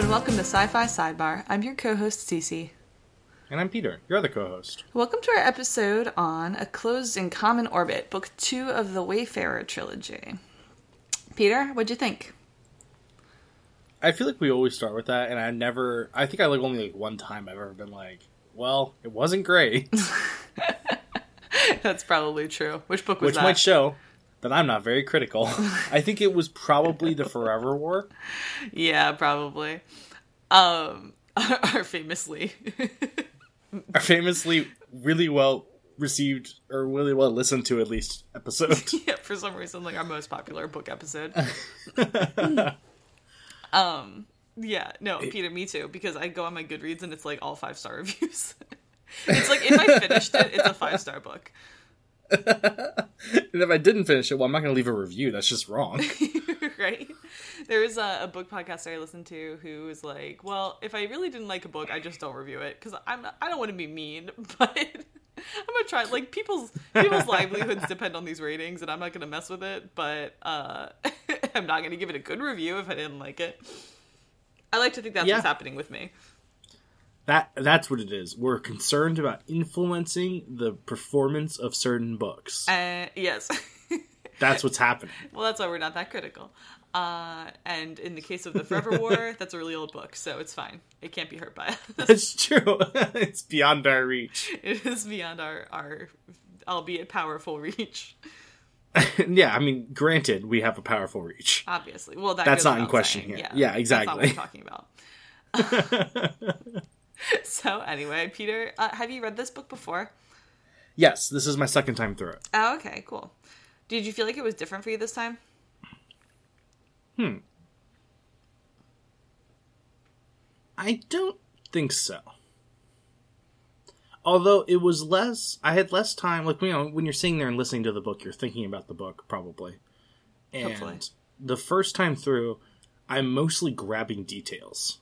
And welcome to Sci-Fi Sidebar. I'm your co-host Cece. And I'm Peter, your other co-host. Welcome to our episode on A Closed and Common Orbit, book two of the Wayfarer trilogy. Peter, what'd you think? I feel like we always start with that, and I never. I think I like only like one time I've ever been like, "Well, it wasn't great," That's probably true. Which book was which that? might show that I'm not very critical. I think it was probably the Forever War. yeah, probably. Um, our famously. Our famously really well received or really well listened to at least episode. yeah, for some reason, like our most popular book episode. um, yeah, no, Peter, me too, because I go on my Goodreads and it's like all five star reviews. it's like if I finished it, it's a five star book. and if I didn't finish it, well, I'm not going to leave a review. That's just wrong. right? There was a, a book podcaster I listened to who was like, "Well, if I really didn't like a book, I just don't review it because I'm I don't want to be mean, but I'm gonna try. Like people's people's livelihoods depend on these ratings, and I'm not gonna mess with it. But uh, I'm not gonna give it a good review if I didn't like it. I like to think that's Yeah. what's happening with me. That that's what it is. We're concerned about influencing the performance of certain books. Uh, yes. That's what's happening. well, that's why we're not that critical. Uh, and in the case of the Forever War, that's a really old book, so it's fine. It can't be hurt by us. That's true. it's beyond our reach. it is beyond our our albeit powerful reach yeah, I mean, granted, we have a powerful reach. obviously well that That's not in question saying. here. yeah, Yeah, that's not what exactly. we're talking about so anyway peter uh, have you read this book before Yes, this is my second time through it. oh okay cool did you feel like it was different for you this time Hmm. I don't think so. Although it was less, I had less time. Like you know, when you're sitting there and listening to the book, you're thinking about the book probably. And Hopefully. the first time through, I'm mostly grabbing details.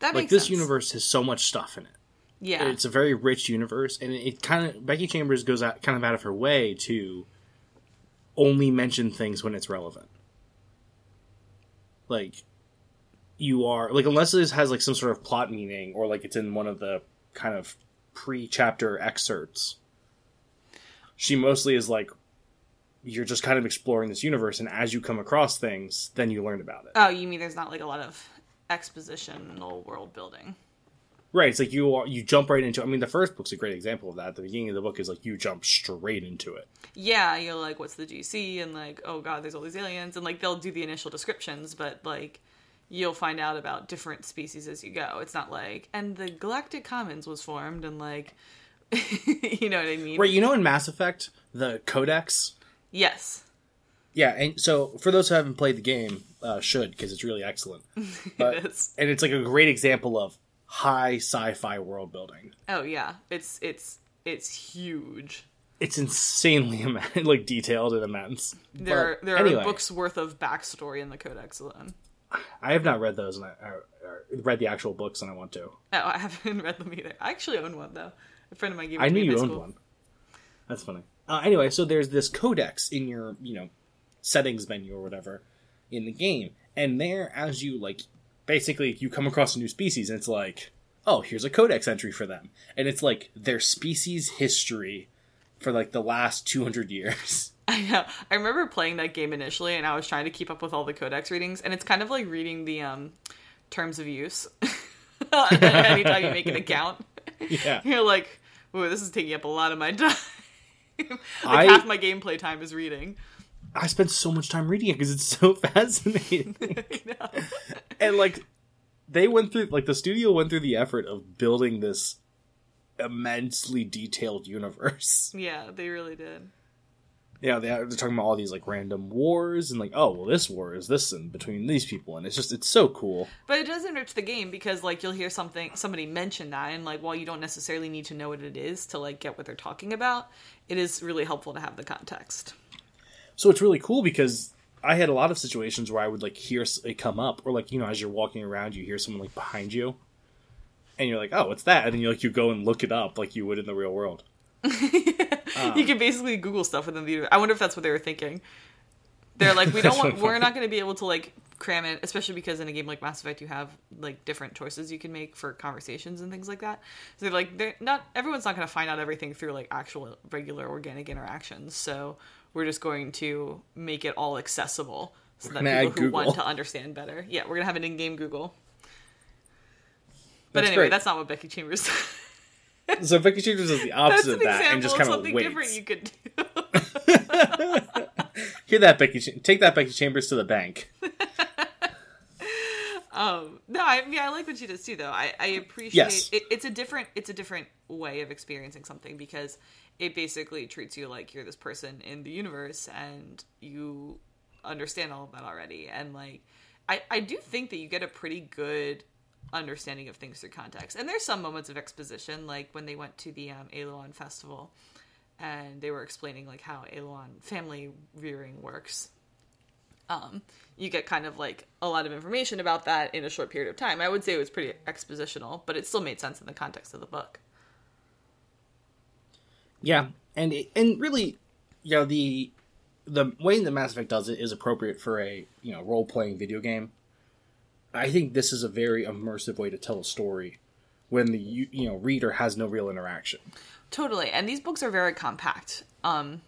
That Like this sense. universe has so much stuff in it. yeah It's a very rich universe, and it, it kind of Becky Chambers goes out kind of out of her way to only mention things when it's relevant. Like you are like unless it has like some sort of plot meaning or like it's in one of the kind of pre-chapter excerpts. She mostly is like you're just kind of exploring this universe, and as you come across things, then you learn about it. oh you mean there's not like a lot of expositional world building Right, it's like you are, you jump right into. I mean, the first book's a great example of that. The beginning of the book is like you jump straight into it. yeah you're like what's the gc and like oh god there's all these aliens and like they'll do the initial descriptions but like you'll find out about different species as you go it's not like and the galactic commons was formed and like you know what i mean Right, you know, in Mass Effect, the Codex. yes Yeah, and so for those who haven't played the game, uh, should because it's really excellent. But, it is and it's like a great example of high sci-fi world building. oh yeah it's it's it's huge It's insanely like detailed and immense. there But there anyway, are books worth of backstory in the codex alone I have not read those, and I, I, I read the actual books, and I want to. oh i haven't read them either i actually own one though a friend of mine gave it I knew you owned school. one. That's funny. Uh, anyway, so there's this codex in your, you know, settings menu or whatever in the game, and there, as you like, basically, you come across a new species, and it's like, oh, here's a codex entry for them, and it's like their species history for like the last 200 years. I know. I remember playing that game initially, and I was trying to keep up with all the codex readings, and it's kind of like reading the um, terms of use. Anytime you make an account, yeah, you're like, "Ooh, this is taking up a lot of my time." like I- half my gameplay time is reading. I spent so much time reading it because it's so fascinating. And like they went through like the studio went through the effort of building this immensely detailed universe Yeah, they really did. yeah they, they're talking about all these like random wars and like oh well this war is this and between these people and it's just it's so cool But it does enrich the game because like you'll hear something somebody mention that and like while you don't necessarily need to know what it is to like get what they're talking about, it is really helpful to have the context. So it's really cool because i had a lot of situations where i would like hear it come up or like you know as you're walking around you hear someone like behind you and you're like oh what's that and then you like you go and look it up like you would in the real world you can basically Google stuff within the. I wonder if that's what they were thinking. They're like, we don't want. We're not going to be able to like cram it, especially because in a game like Mass Effect you have like different choices you can make for conversations and things like that. So like they're not everyone's not going to find out everything through like actual regular organic interactions. So we're just going to make it all accessible so that people who Google. want to understand better. Yeah, we're gonna have an in-game Google. But That's anyway, great. that's not what Becky Chambers. So Becky Chambers is the opposite of that, and just of kind of something waits. different you could do. Hear that, Becky? Take that, Becky Chambers, to the bank. Um, no, I mean I like what she does too, though. I, I appreciate Yes. it, it's a different it's a different way of experiencing something because it basically treats you like you're this person in the universe and you understand all of that already. And like, I I do think that you get a pretty good understanding of things through context. And there's some moments of exposition, like when they went to the um, festival and they were explaining like how Aeluon family rearing works um, you get kind of like a lot of information about that in a short period of time. I would say it was pretty expositional, but it still made sense in the context of the book. Yeah, and it, and really, you know, the the way that Mass Effect does it is appropriate for a you know role playing video game. I think this is a very immersive way to tell a story when the you, you know reader has no real interaction. Totally. And these books are very compact. Um,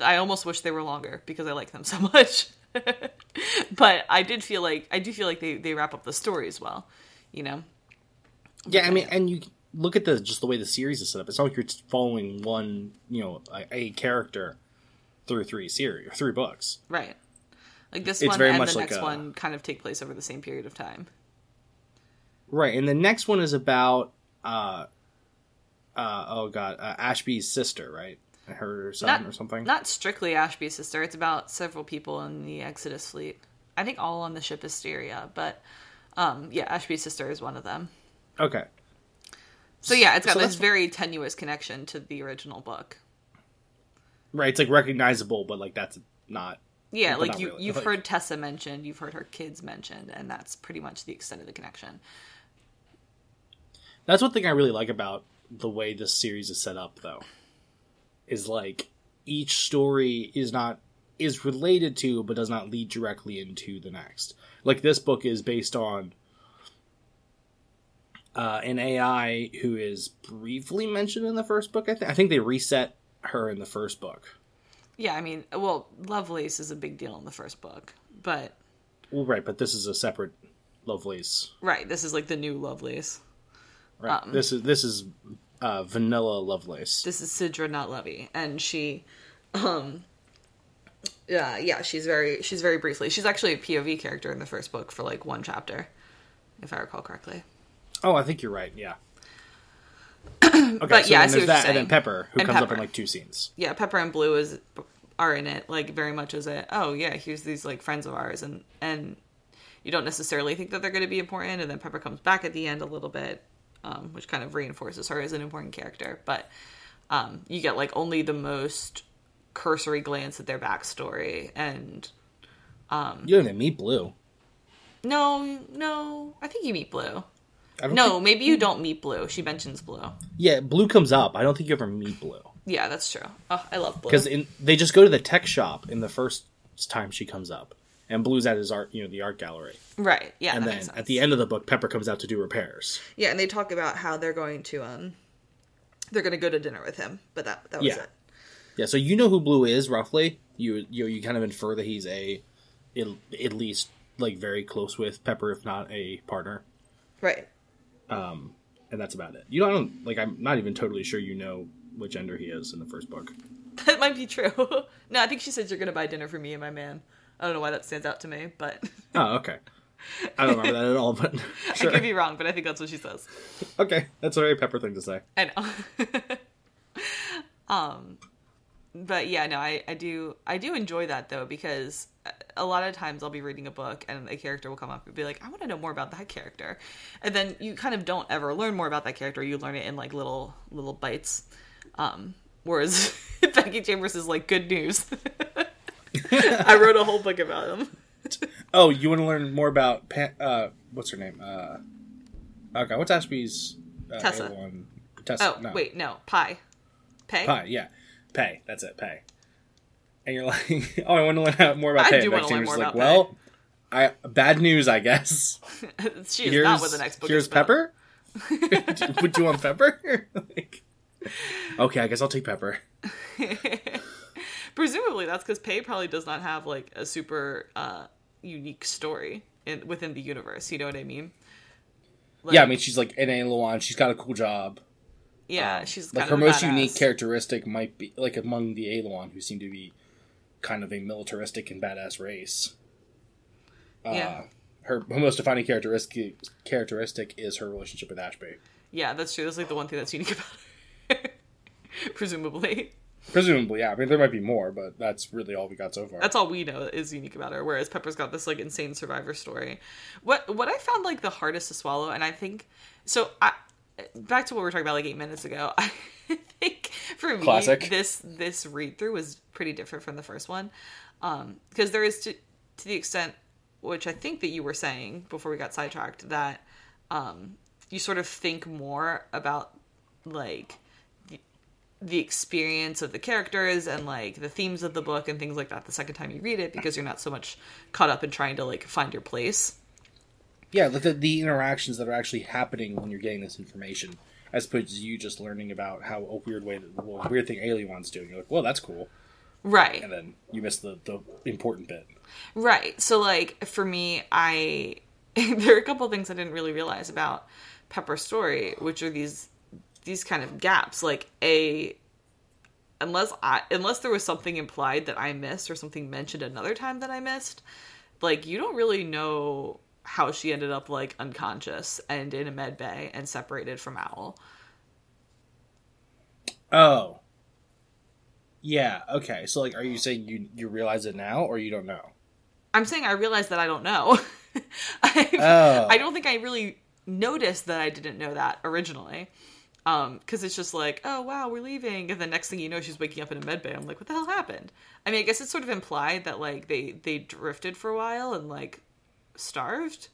I almost wish they were longer because I like them so much. but I did feel like I do feel like they, they wrap up the story as well. You know? Yeah, I mean, and you look at the just the way the series is set up. It's not like you're following one you know a, a character through three series or three books. Right. Like this It's one very and much the like next a- one kind of take place over the same period of time. Right, and the next one is about uh uh oh god, uh, Ashby's sister, right? Her son Not- or something. Not strictly Ashby's sister. It's about several people in the Exodus fleet. I think all on the ship Asteria, but um, yeah, Ashby's sister is one of them. okay. So yeah, it's got So this very tenuous connection to the original book. Right, it's like recognizable, but like that's not Yeah, like not you really. you've Like- heard Tessa mentioned, you've heard her kids mentioned, and that's pretty much the extent of the connection. That's one thing I really like about the way this series is set up, though. Is like each story is not is related to, but does not lead directly into the next. Like this book is based on uh, an AI who is briefly mentioned in the first book. I think I think they reset her in the first book. Yeah, I mean, well, Lovelace is a big deal in the first book, but Well, right, but this is a separate Lovelace. right, this is like the new Lovelace. Right, Um, this is this is uh, Vanilla Lovelace. this is Sidra, not Lovey, and she, um, yeah, yeah, she's very, she's very briefly. She's actually a POV character in the first book for like one chapter, if I recall correctly. Oh, I think you're right. Yeah. Okay, But so yeah, then there's that, and then. Pepper, who And comes up in like two scenes. Yeah, Pepper and Blue is are in it like very much as a oh yeah, here's these like friends of ours, and and you don't necessarily think that they're going to be important, and then Pepper comes back at the end a little bit, um, which kind of reinforces her as an important character, but um, you get like only the most cursory glance at their backstory and You don't even meet Blue. No, no. I think you meet Blue. No, think- maybe you don't meet Blue. She mentions Blue. yeah, Blue comes up. I don't think you ever meet Blue Yeah, that's true. Oh, I love Blue. because they just go to the tech shop in the first time she comes up, and Blue's at his art, you know, the art gallery, right. Yeah. and then at the end of the book, Pepper comes out to do repairs. Yeah, and they talk about how they're going to um they're going to go to dinner with him, but that that was Yeah. it. Yeah, so you know who Blue is roughly. You you you kind of infer that he's a, at at least like very close with Pepper, if not a partner. Right. Um, and that's about it. You know, I don't like. I'm not even totally sure you know what gender he is in the first book. That might be true. no, I think she said you're going to buy dinner for me and my man. I don't know why that stands out to me, but Oh, okay. I don't remember that at all, but I could be wrong, but I think that's what she says. Okay, that's a very Pepper thing to say. I know. um, but yeah, no, I, I do I do enjoy that though because a lot of times I'll be reading a book and a character will come up and be like, I want to know more about that character, and then you kind of don't ever learn more about that character. You learn it in like little little bites. Um, whereas Becky Chambers is like good news. I wrote a whole book about him. Oh, you want to learn more about uh, what's her name? Uh, okay, what's Ashby's uh, Tessa. A1? Tessa. Oh no. wait, no, Pie, Pay. Pie. Yeah, Pay. That's it. Pay. And you're like, oh, I want to learn more about I Pay. do And wanna learn more like, about well, I bad news, I guess. she is not what the next book here's is about. Pepper. Would you want Pepper? Like, okay, I guess I'll take Pepper. Presumably, that's because Pei probably does not have like a super uh, unique story in within the universe. You know what I mean? Like, yeah, I mean she's like an Aeluon. She's got a cool job. yeah, she's Like her most badass. unique characteristic might be like among the Aeluon, who seem to be kind of a militaristic and badass race. Uh, Yeah. Her, her most defining characteristic characteristic is her relationship with Ashby. Yeah, that's true. That's like the one thing that's unique about her. Presumably, Presumably, yeah. I mean, there might be more, but that's really all we got so far. that's all we know is unique about her. Whereas Pepper's got this like insane survivor story. What what I found like the hardest to swallow, and I think so. I back to what we were talking about like eight minutes ago. I think for me, Classic. this this read through was pretty different from the first one, because there is to to the extent which I think that you were saying before we got sidetracked that um, you sort of think more about like the experience of the characters and like the themes of the book and things like that the second time you read it because you're not so much caught up in trying to like find your place. yeah, like the, the interactions that are actually happening when you're getting this information, as opposed to you just learning about how a weird way, that, well, weird thing Aeluon's doing. You're like, well, that's cool, Right. and then you miss the the important bit. Right. So like for me, I there are a couple things I didn't really realize about Pepper's story, which are these these kind of gaps. Like a unless I unless there was something implied that I missed or something mentioned another time that I missed, like you don't really know how she ended up like unconscious and in a med bay and separated from Owl. Oh, yeah. Okay, so like, are you saying you you realize it now, or you don't know? I'm saying I realize that I don't know. Oh. I don't think I really noticed that I didn't know that originally. Um, because it's just like, oh wow, we're leaving, and the next thing you know, she's waking up in a med bay. I'm like, what the hell happened? I mean, I guess it's sort of implied that like they they drifted for a while and like starved.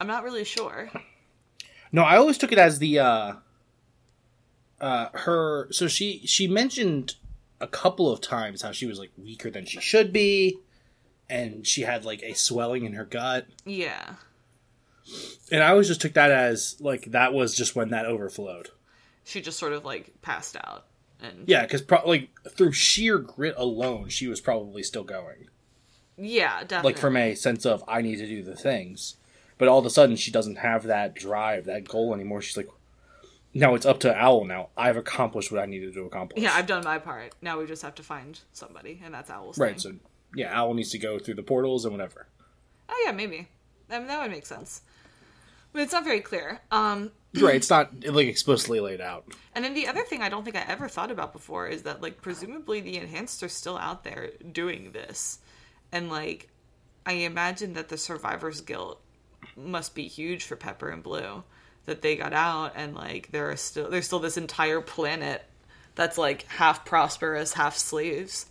I'm not really sure. No, I always took it as the uh uh her so she she mentioned a couple of times how she was like weaker than she should be and she had like a swelling in her gut. Yeah, And I always just took that as like that was just when that overflowed. she just sort of like passed out, and Yeah, cuz pro- like through sheer grit alone, she was probably still going. yeah, definitely. Like from a sense of I need to do the things. But all of a sudden she doesn't have that drive, that goal anymore. She's like now it's up to Owl now. I've accomplished what I needed to accomplish. yeah, I've done my part. Now we just have to find somebody, and that's Owl's Right, thing. so yeah, Owl needs to go through the portals and whatever. Oh yeah, maybe. I mean, that would make sense. But it's not very clear. Um, right, it's not like explicitly laid out. and then the other thing I don't think I ever thought about before is that like presumably the enhanced are still out there doing this, and like I imagine that the survivors guilt must be huge for Pepper and Blue that they got out and like there are still there's still this entire planet that's like half prosperous, half slaves,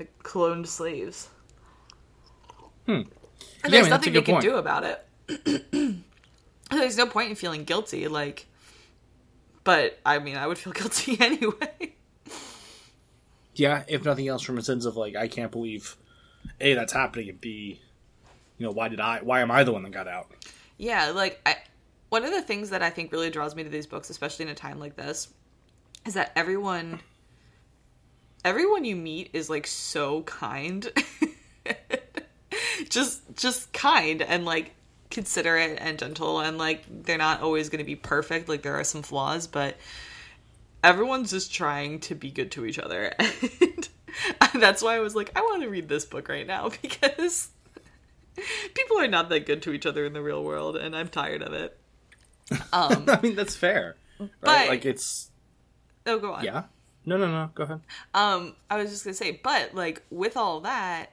like cloned slaves. Hmm. And Yeah, there's I mean, nothing they can point. do about it. there's no point in feeling guilty, like. But I mean, I would feel guilty anyway. Yeah, if nothing else, from a sense of like, I can't believe a that's happening, and b, you know, why did I? Why am I the one that got out? yeah, like I, one of the things that I think really draws me to these books, especially in a time like this, is that everyone, everyone you meet is like so kind, just just kind and like considerate and gentle, and like they're not always going to be perfect. Like there are some flaws, but everyone's just trying to be good to each other, and that's why I was like, I want to read this book right now because people are not that good to each other in the real world, and I'm tired of it. Um, I mean, that's fair, right? But- like it's oh, go on. yeah. No, no, no. Go ahead. Um, I was just gonna say, but like with all that,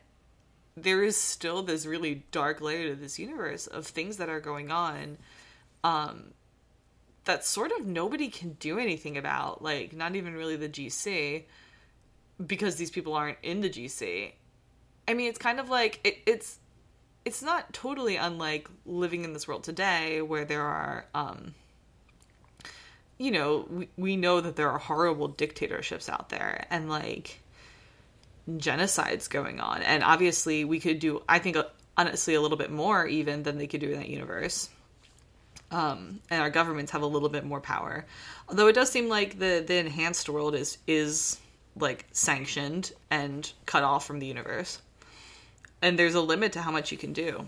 there is still this really dark layer to this universe of things that are going on, um, that sort of nobody can do anything about. Like not even really the GC, because these people aren't in the GC. I mean, it's kind of like it, it's it's not totally unlike living in this world today, where there are um, you know, we, we know that there are horrible dictatorships out there and like genocides going on. And obviously, we could do, I think, honestly a little bit more even than they could do in that universe. Um, and our governments have a little bit more power. Although it does seem like the the enhanced world is is like sanctioned and cut off from the universe. And there's a limit to how much you can do.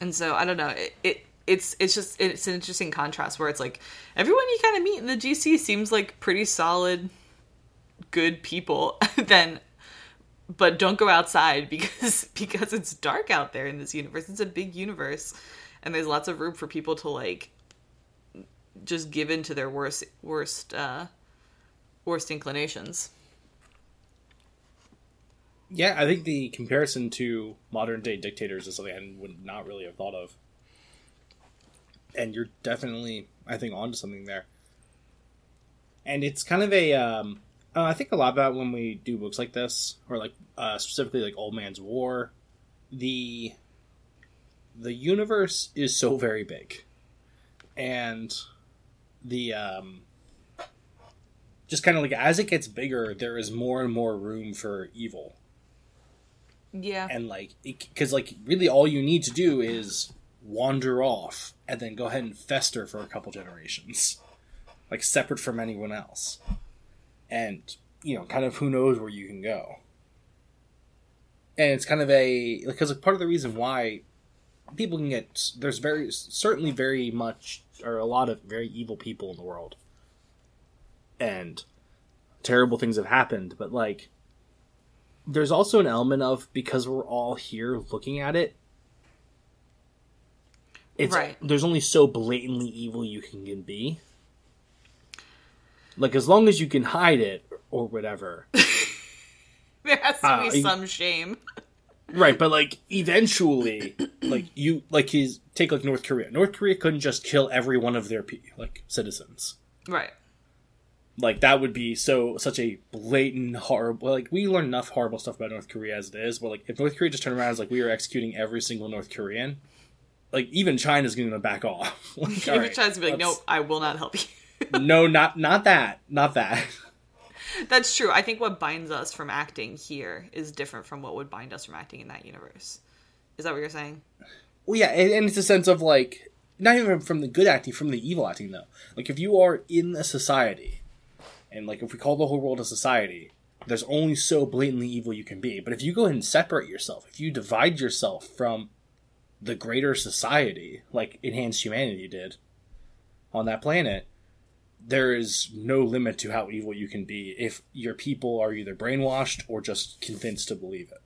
And so I don't know, it, it it's it's just it's an interesting contrast where it's like everyone you kind of meet in the GC seems like pretty solid good people then but don't go outside because because it's dark out there in this universe. It's a big universe and there's lots of room for people to like just give in to their worst worst uh worst inclinations. Yeah, I think the comparison to modern day dictators is something I would not really have thought of. And you're definitely, I think, onto something there. And it's kind of a, um, uh, I think a lot about when we do books like this, or like uh, specifically like Old Man's War. The the universe is so very big, and the um, just kind of like as it gets bigger, there is more and more room for evil. Yeah. And like, because like really all you need to do is wander off and then go ahead and fester for a couple generations, like separate from anyone else, and you know, kind of who knows where you can go. And it's kind of a because like, part of the reason why people can get there's very certainly very much or a lot of very evil people in the world and terrible things have happened but like there's also an element of because we're all here looking at it it's Right. there's only so blatantly evil you can be like as long as you can hide it or whatever There has to Uh, be you- some shame. Right, but like eventually, like you, like his take like North Korea. North Korea couldn't just kill every one of their like citizens. Right. Like that would be so such a blatant horrible. Like we learn enough horrible stuff about North Korea as it is, but like if North Korea just turned around as like we are executing every single North Korean, like even China's going to back off. like, Every right, to be like, nope, I will not help you. no, not not that, not that. That's true. I think what binds us from acting here is different from what would bind us from acting in that universe. Is that what you're saying? Well, yeah, and, and it's a sense of like not even from the good acting, from the evil acting though. Like if you are in a society, and like if we call the whole world a society, there's only so blatantly evil you can be. But if you go ahead and separate yourself, if you divide yourself from the greater society, like Enhanced Humanity did on that planet, there is no limit to how evil you can be if your people are either brainwashed or just convinced to believe it.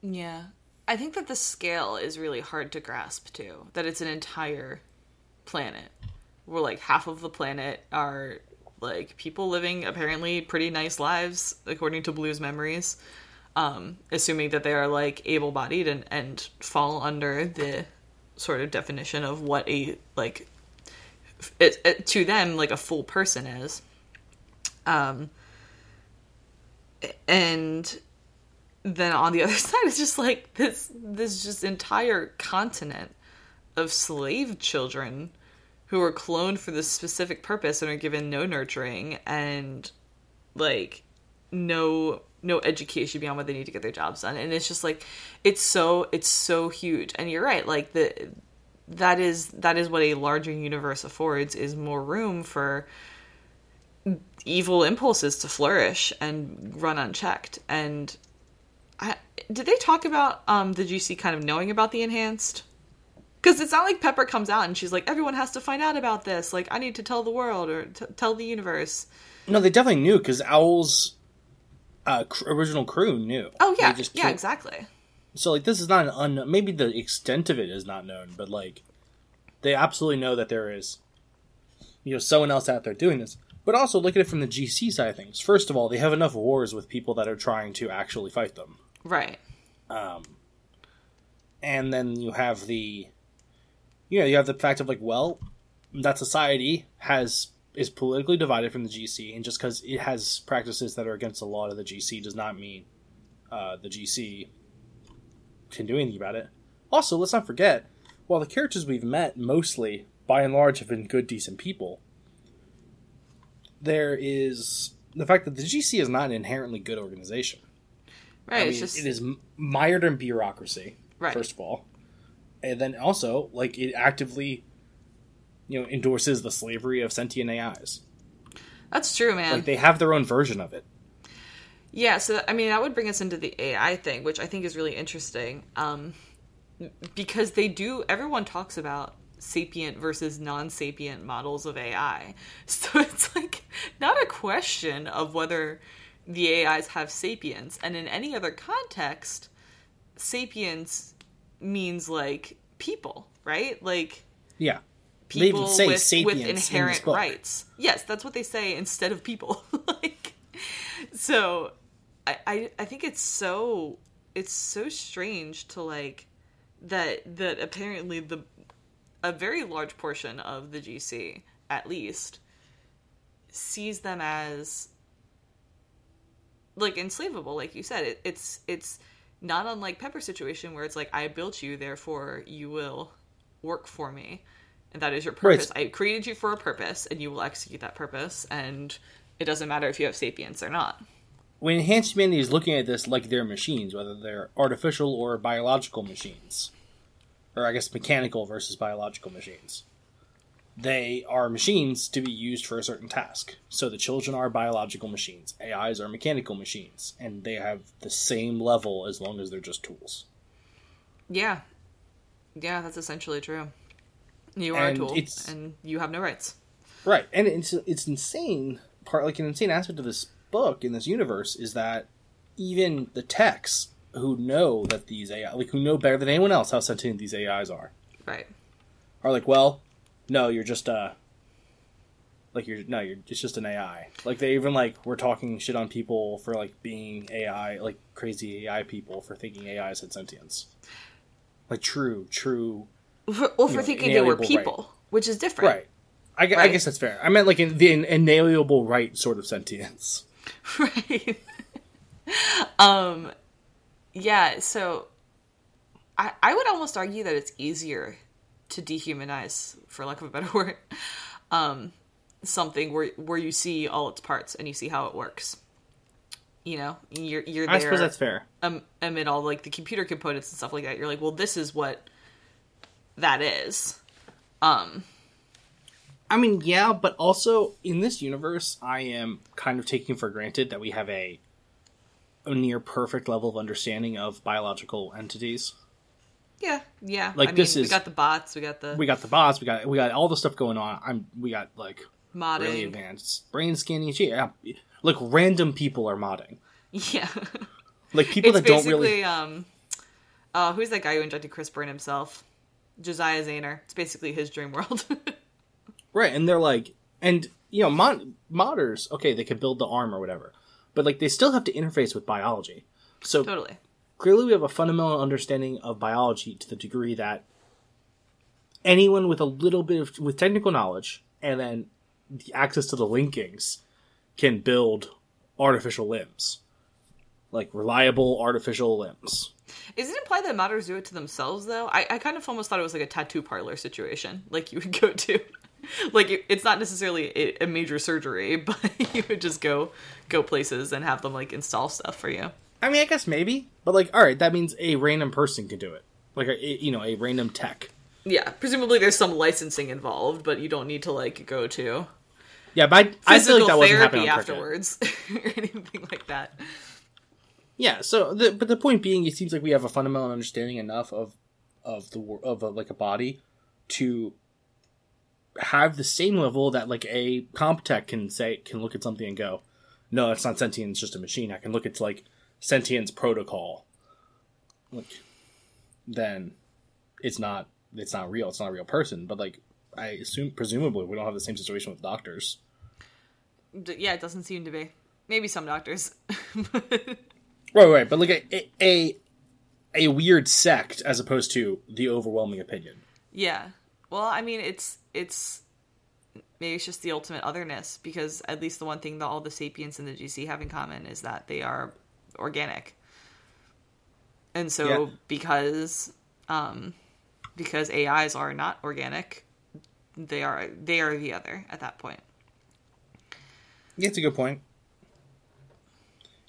Yeah. I think that the scale is really hard to grasp too. That it's an entire planet. Where like half of the planet are like people living apparently pretty nice lives according to Blue's memories. Um, assuming that they are like able bodied and, and fall under the sort of definition of what a like it, it, to them like a full person is. Um and then on the other side it's just like this this just entire continent of slave children who are cloned for this specific purpose and are given no nurturing and like no no education beyond what they need to get their jobs done and it's just like it's so it's so huge and you're right like the that is that is what a larger universe affords is more room for evil impulses to flourish and run unchecked and I, did they talk about um, the GC kind of knowing about the enhanced? Because it's not like Pepper comes out and she's like, everyone has to find out about this. Like, I need to tell the world or t- tell the universe. No, they definitely knew because Owl's uh, cr- original crew knew. Oh yeah, yeah, exactly. So like this is not an unknown. Maybe the extent of it is not known, but like they absolutely know that there is, you know, someone else out there doing this. But also look at it from the GC side of things. First of all, they have enough wars with people that are trying to actually fight them, Right. Um, and then you have the, you know, you have the fact of like, well, that society has is politically divided from the GC, and just because it has practices that are against the law of the GC does not mean uh, the GC can do anything about it. Also, let's not forget, while the characters we've met mostly, by and large, have been good, decent people, there is the fact that the GC is not an inherently good organization. Right. I it's mean, just it is mired in bureaucracy. Right. First of all, and then also like it actively, you know, endorses the slavery of sentient AIs. that's true, man. Like they have their own version of it. Yeah, so I mean that would bring us into the AI thing, which I think is really interesting. Um because they do everyone talks about sapient versus non-sapient models of AI. So it's like not a question of whether the AIs have sapience and in any other context sapience means like people, right? Like Yeah. People say with, sapience with in inherent book. rights. Yes, that's what they say instead of people. like, so I, I I think it's so it's so strange to like that that apparently the a very large portion of the GC at least sees them as like enslavable like you said. It, it's it's not unlike pepper's situation where it's like i built you therefore you will work for me. And that is your Right. purpose. I created you for a purpose and you will execute that purpose and it doesn't matter if you have sapience or not When enhanced humanity is looking at this like they're machines, whether they're artificial or biological machines, or I guess mechanical versus biological machines, they are machines to be used for a certain task. So the children are biological machines, AIs are mechanical machines, and they have the same level as long as they're just tools. yeah yeah that's essentially true you are And a tool and you have no rights Right, and it's it's insane. Part like an insane aspect of this book in this universe is that even the techs who know that these AI, like who know better than anyone else how sentient these AIs are, right are like, well, no, you're just uh like you're no, you're it's just an AI. Like they even like were talking shit on people for like being AI, like crazy AI people for thinking AIs had sentience. Like true, true, for, well for know, thinking they were inalienable right. people which is different right. I, gu- I guess that's fair. I meant like in the inalienable right sort of sentience. right. Um yeah so i i would almost argue that it's easier to dehumanize for lack of a better word um something where where you see all its parts and you see how it works. You know you're you're there I suppose that's fair. um, amid all like the computer components and stuff like that. You're like well this is what that is. Um I mean, yeah, but also in this universe, I am kind of taking for granted that we have a, a near perfect level of understanding of biological entities. yeah yeah Like, I this mean, is- we got the bots we got the We got the bots, we got we got all the stuff going on. I'm we got like modding really advanced brain scanning. shit. Yeah, like random people are modding. yeah Like people it's that don't really. um uh who's that guy who injected CRISPR in himself? Josiah Zayner. It's basically his dream world. Right, and they're like, and you know, mod- modders, okay, they can build the arm or whatever, but like they still have to interface with biology. So totally. clearly, we have a fundamental understanding of biology to the degree that anyone with a little bit of with technical knowledge and then the access to the linkings can build artificial limbs, like reliable artificial limbs. Is it implied that modders do it to themselves though? I, I kind of almost thought it was like a tattoo parlor situation, like you would go to. Like it, it's not necessarily a, major surgery, but you would just go go places and have them like install stuff for you. I mean, I guess maybe, but like, all right, that means a random person can do it, like a you know a random tech. Yeah, presumably there's some licensing involved, but you don't need to like go to Yeah, but I, I feel like that wasn't happening afterwards or anything like that. Yeah. So, the, but the point being, it seems like we have a fundamental understanding enough of of the of a, like a body to have the same level that like a comp tech can say can look at something and go, no, it's not sentient. It's just a machine. I can look at like sentience protocol. Like, then it's not it's not real. It's not a real person. But like, I assume presumably we don't have the same situation with doctors. D- yeah, it doesn't seem to be. Maybe some doctors. Right, right, but like a, a a weird sect as opposed to the overwhelming opinion. yeah. Well, I mean, it's it's maybe it's just the ultimate otherness because at least the one thing that all the sapiens in the GC have in common is that they are organic. And so Yeah. because um because AIs are not organic, they are they are the other at that point. Yeah, it's a good point.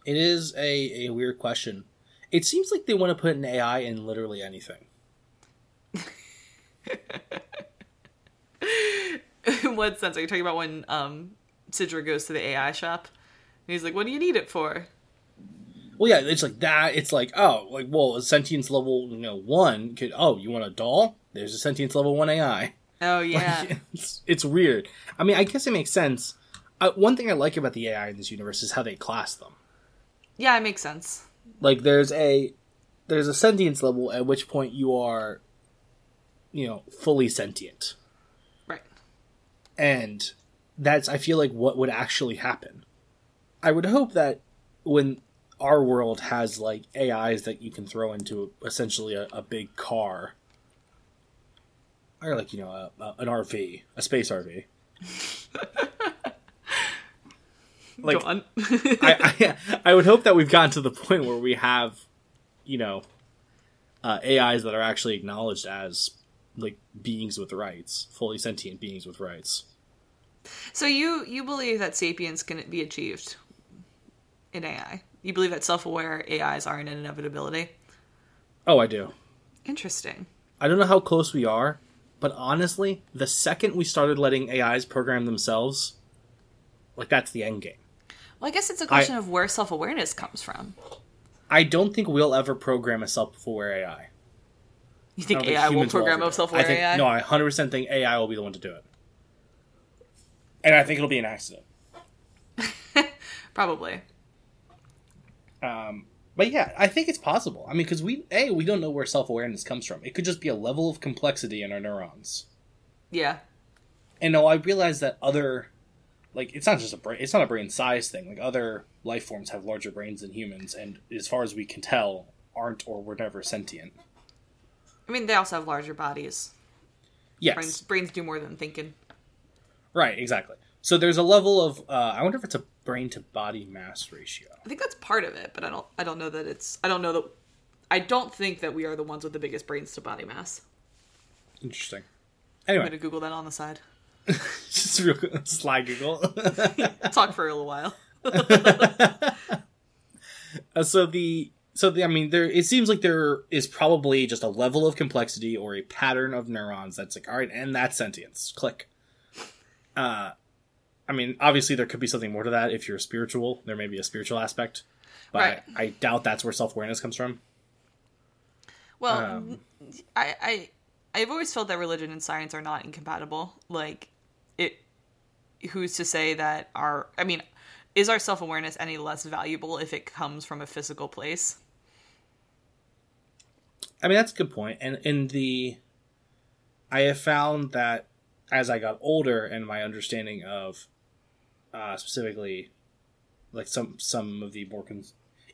It is a, a weird question. It seems like they want to put an AI in literally anything. In what sense are you talking about when um, Sidra goes to the AI shop? And he's like, "What do you need it for?" Well, yeah, it's like that. It's like, oh, like, well, a sentience level, you know, one could, oh, you want a doll? There's a sentience level one AI. Oh yeah, Like, it's, it's weird. I mean, I guess it makes sense. Uh, one thing I like about the AI in this universe is how they class them. yeah, it makes sense. Like, there's a there's a sentience level at which point you are, you know, fully sentient. And that's I feel like what would actually happen. I would hope that when our world has like AIs that you can throw into essentially a, a big car, or like you know a, a, an RV, a space RV. like. I, I I would hope that we've gotten to the point where we have, you know, uh, AIs that are actually acknowledged as like beings with rights, fully sentient beings with rights. so you you believe that sapience can be achieved in AI? You believe that self-aware AIs are an inevitability? Oh, I do. Interesting. I don't know how close we are, but honestly, the second we started letting AIs program themselves, like that's the end game. Well, I guess it's a question of where self-awareness comes from. I don't think we'll ever program a self-aware AI. You think think AI will program ever do a it. self-aware I think, AI? No, I 100% think AI will be the one to do it. And I think it'll be an accident. Probably. Um, but yeah, I think it's possible. I mean, because we a we don't know where self awareness comes from. It could just be a level of complexity in our neurons. Yeah. And now I realize that other, like, it's not just a brain. It's not a brain size thing. Like other life forms have larger brains than humans, and as far as we can tell, aren't or were never sentient. I mean, they also have larger bodies. Yes, Brains, brains do more than thinking. right, exactly. So there's a level of. Uh, I wonder if it's a brain to body mass ratio. I think that's part of it, but I don't. I don't know that it's. I don't know that. I don't think that we are the ones with the biggest brains to body mass. Interesting. Anyway, I'm gonna Google that on the side. just real sly Google. Talk for a little while. Uh, so the so the, I mean there it seems like there is probably just a level of complexity or a pattern of neurons that's like all right and that's sentience click. Uh, I mean obviously there could be something more to that if you're spiritual there may be a spiritual aspect, but Right. I, I doubt that's where self awareness comes from. Well, Um, I, I, I've always felt that religion and science are not incompatible. Like, it. Who's to say that our? I mean, is our self awareness any less valuable if it comes from a physical place? I mean that's a good point and in the I have found that as I got older and my understanding of uh, specifically like some some of the more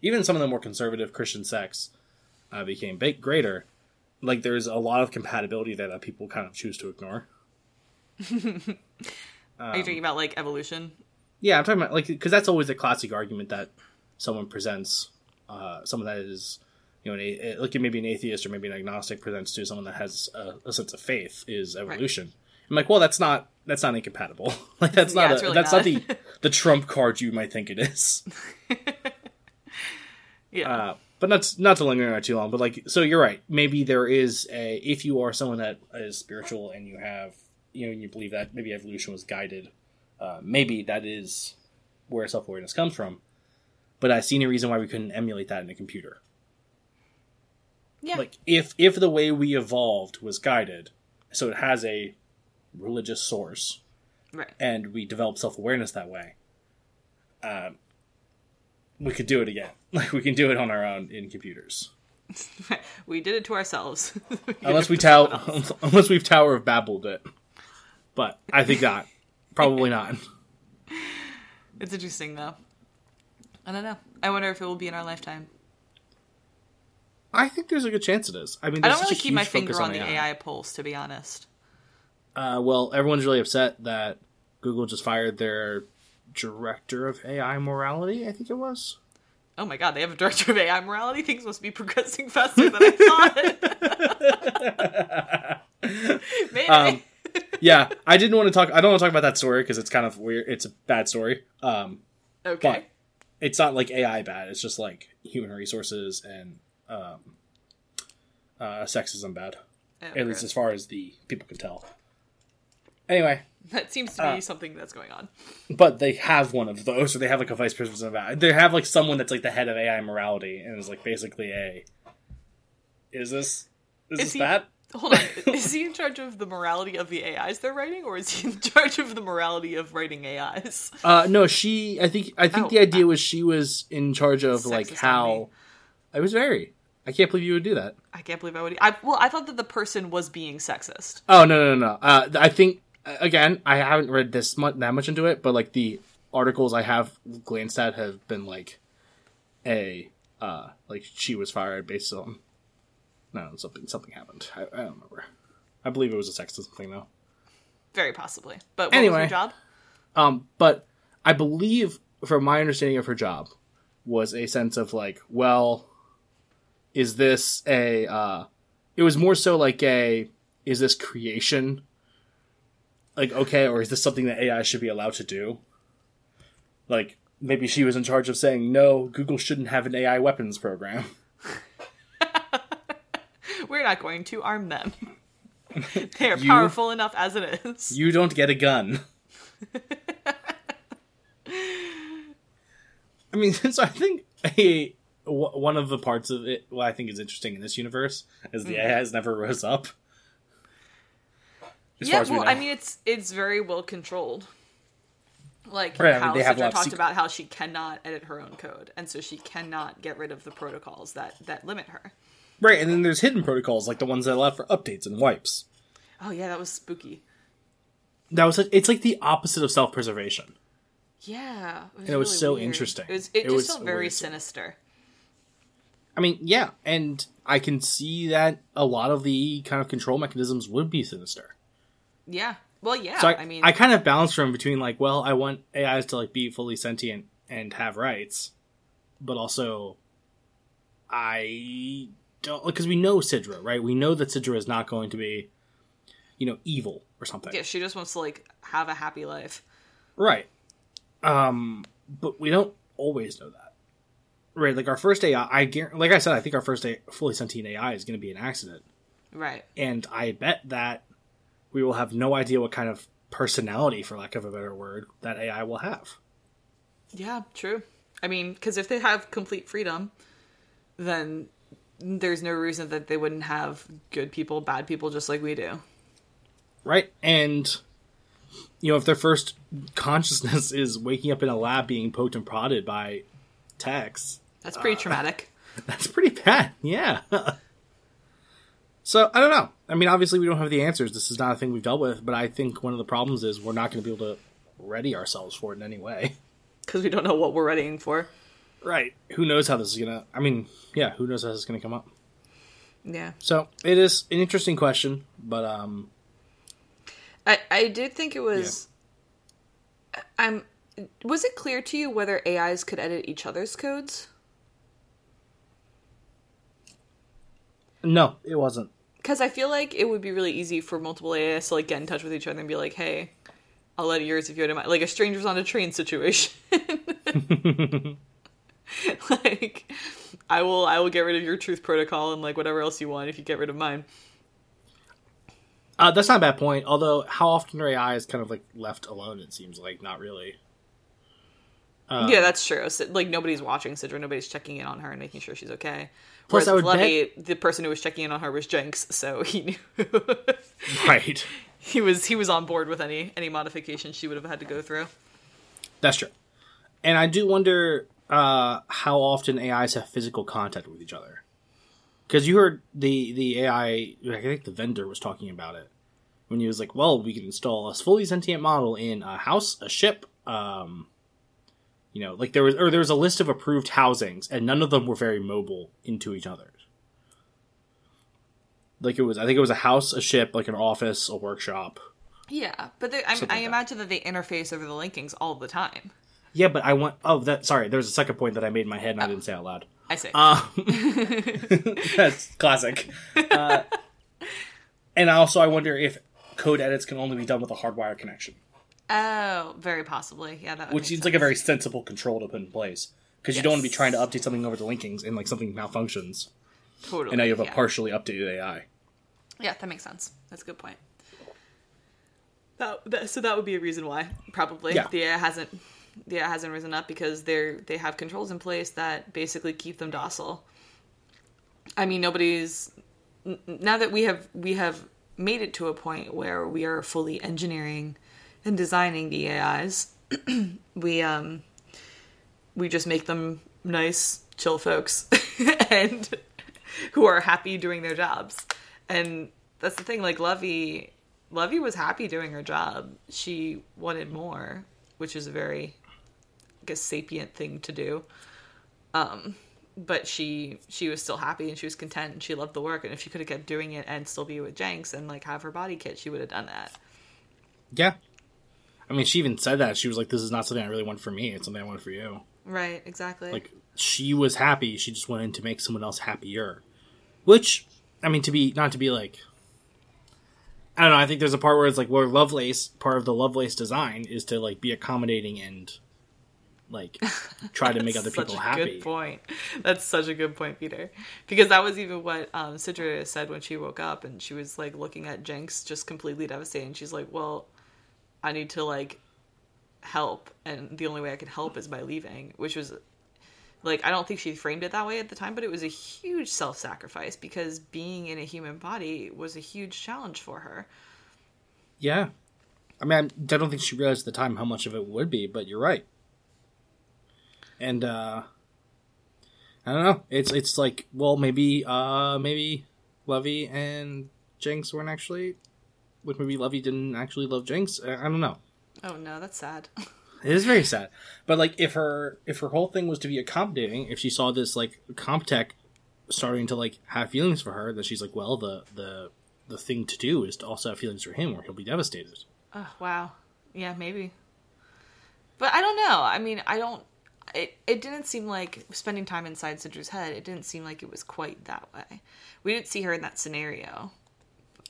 even some of the more conservative Christian sects uh, became big, greater. Like there's a lot of compatibility there that people kind of choose to ignore. are you talking about like evolution? Yeah, I'm talking about like because that's always a classic argument that someone presents. Uh, someone that is, you know, an, a- like maybe an atheist or maybe an agnostic presents to someone that has a, a sense of faith is evolution. I'm like, well, that's not that's not incompatible. like that's not it's a, really that's not. not the the trump card you might think it is. Yeah. Uh, but not not to linger on too long. But like, so you're right. Maybe there is a if you are someone that is spiritual and you have you know and you believe that maybe evolution was guided, uh, maybe that is where self awareness comes from. But I see no reason why we couldn't emulate that in a computer. Yeah. Like if if the way we evolved was guided, so it has a religious source, right. and we develop self awareness that way, um, we could do it again. Like we can do it on our own in computers. we did it to ourselves. We unless we tower unless we've Tower of Babbled it. But I think not. Probably not. It's interesting though. I don't know. I wonder if it will be in our lifetime. I think there's a good chance it is. I mean, I don't really keep my finger on the AI pulse, to be honest. Uh, well, everyone's really upset that Google just fired their director of AI morality. I think it was. Oh my god, they have a director of AI morality. Things must be progressing faster than I thought. Maybe. Um, yeah, I didn't want to talk. I don't want to talk about that story because it's kind of weird. It's a bad story. Um, okay. it's not like AI bad. It's just like human resources and um, uh, sexism bad. Okay. At least as far as the people can tell. Anyway, that seems to be uh, something that's going on. but they have one of those, or they have like a vice president of AI. They have like someone that's like the head of AI morality, and is like basically a. Is this is, Is this he- that? Hold on, is he in charge of the morality of the AIs they're writing, or is he in charge of the morality of writing AIs? Uh, no, she. I think. I think Oh, the idea was she was in charge of like how. I was very. I can't believe you would do that. I can't believe I would. I well, I thought that the person was being sexist. Oh no no no! no. Uh, I think again, I haven't read this much that much into it, but like the articles I have glanced at have been like a uh like she was fired based on no something something happened. I, I don't remember. I believe it was a sexism thing though. Very possibly. But what was Anyway. her job? Um, but I believe, from my understanding of her job, was a sense of like, well, is this a? uh It was more so like a, is this creation? Like okay, or is this something that AI should be allowed to do? Like maybe she was in charge of saying no, Google shouldn't have an AI weapons program. We're not going to arm them. they are You- powerful enough as it is. You don't get a gun. I mean, so I think a w- one of the parts of it, what I think is interesting in this universe, is the hmm. AI has never rose up. Yeah, we well, know. I mean, it's it's very well controlled. Like Right, I mean, how they have a Sidra lot of talked about how she cannot edit her own code, and so she cannot get rid of the protocols that that limit her. right, and then there's hidden protocols like the ones that allow for updates and wipes. Oh yeah, that was spooky. That was like, it's like the opposite of self preservation. Yeah, it was, And it was really so weird. interesting. It, was, it, It just was felt very weird. sinister. I mean, yeah, and I can see that a lot of the kind of control mechanisms would be sinister. Yeah. Well, yeah. So I, I, mean, I kind of balance from between like, well, I want AIs to like be fully sentient and have rights, but also I don't because we know Sidra, right? We know that Sidra is not going to be, you know, evil or something, yeah, she just wants to like have a happy life. right? Um, but we don't always know that, right? Like our first AI, I like I said, I think our first A- fully sentient AI is going to be an accident, Right. and I bet that we will have no idea what kind of personality, for lack of a better word, that AI will have. Yeah, true. I mean, because if they have complete freedom, then there's no reason that they wouldn't have good people, bad people, just like we do. right? And you know, if their first consciousness is waking up in a lab being poked and prodded by techs, That's pretty traumatic. that's pretty bad. Yeah. so I don't know. I mean, obviously we don't have the answers. This is not a thing we've dealt with, but I think one of the problems is we're not going to be able to ready ourselves for it in any way. Because we don't know what we're readying for. Right. Who knows how this is gonna? I mean, yeah. Who knows how this is gonna come up? Yeah. So it is an interesting question, but um, I, I did think it was. I'm. Was it clear to you whether AIs could edit each other's codes? No, it wasn't. Because I feel like it would be really easy for multiple AIs to like get in touch with each other and be like, "Hey, I'll let yours if you edit mine." Like a strangers on a train situation. like, I will, I will get rid of your truth protocol and like whatever else you want if you get rid of mine. Uh, that's not a bad point. Although, how often are AI is kind of like left alone? It seems like not really. Uh, yeah, that's true. So, like nobody's watching Sidra, nobody's checking in on her and making sure she's okay. Plus, Whereas I would with Lovey, the person who was checking in on her was Jenks, so he knew Right. he was he was on board with any any modifications she would have had to go through. That's true. And I do wonder uh, how often AIs have physical contact with each other. Because you heard the the AI, I think the vendor was talking about it when he was like, "Well, we can install a fully sentient model in a house, a ship, um, you know, like there was or there was a list of approved housings, and none of them were very mobile into each other. Like it was, I think it was a house, a ship, like an office, a workshop. Yeah, but they, I, I like that. imagine that they interface over the linkings all the time. Yeah, but I want. Oh, that. Sorry, there's a second point that I made in my head and I didn't say out loud. I see. Um, that's classic. Uh, and also, I wonder if code edits can only be done with a hardwire connection, oh, very possibly. Yeah, that. would which seems sense. like a very sensible control to put in place. because you don't want to be trying to update something over the linkings and like something malfunctions, Totally. and now you have a partially updated AI. Yeah, that makes sense. That's a good point. That, that so that would be a reason why probably Yeah. the AI hasn't the AI hasn't risen up because they're they have controls in place that basically keep them docile. I mean, nobody's now that we have we have made it to a point where we are fully engineering and designing the AIs. we um we just make them nice, chill folks and who are happy doing their jobs. And that's the thing, like Lovey Lovey was happy doing her job. She wanted more, which is a very I guess sapient thing to do. Um but she she was still happy and she was content and she loved the work and if she could have kept doing it and still be with Jenks and like have her body kit, she would have done that. Yeah, I mean, she even said that she was like, "This is not something I really want for me. It's something I want for you." Right, exactly. Like she was happy. She just wanted to make someone else happier. Which, I mean, to be not to be like, I don't know. I think there's a part where it's like where Lovelace, part of the Lovelace design is to like be accommodating and like try to make other Such people a happy. Good point. That's such a good point, Peter. Because that was even what um, Sidra said when she woke up, and she was like looking at Jenks just completely devastated. And she's like, "Well, I need to like help, and the only way I can help is by leaving." Which was like I don't think she framed it that way at the time, but it was a huge self-sacrifice because being in a human body was a huge challenge for her. Yeah, I mean, I don't think she realized at the time how much of it would be, but you're right. And uh I don't know. It's it's like well maybe uh maybe Lovey and Jenks weren't actually which maybe Lovey didn't actually love Jenks. I don't know. Oh no, that's sad. It is very sad. But like if her if her whole thing was to be accommodating, if she saw this like Comptech starting to like have feelings for her, that she's like, well, the the the thing to do is to also have feelings for him, or he'll be devastated. Oh, wow. Yeah, maybe. But I don't know. I mean, I don't. It, it didn't seem like spending time inside Sidra's head, it didn't seem like it was quite that way. We didn't see her in that scenario.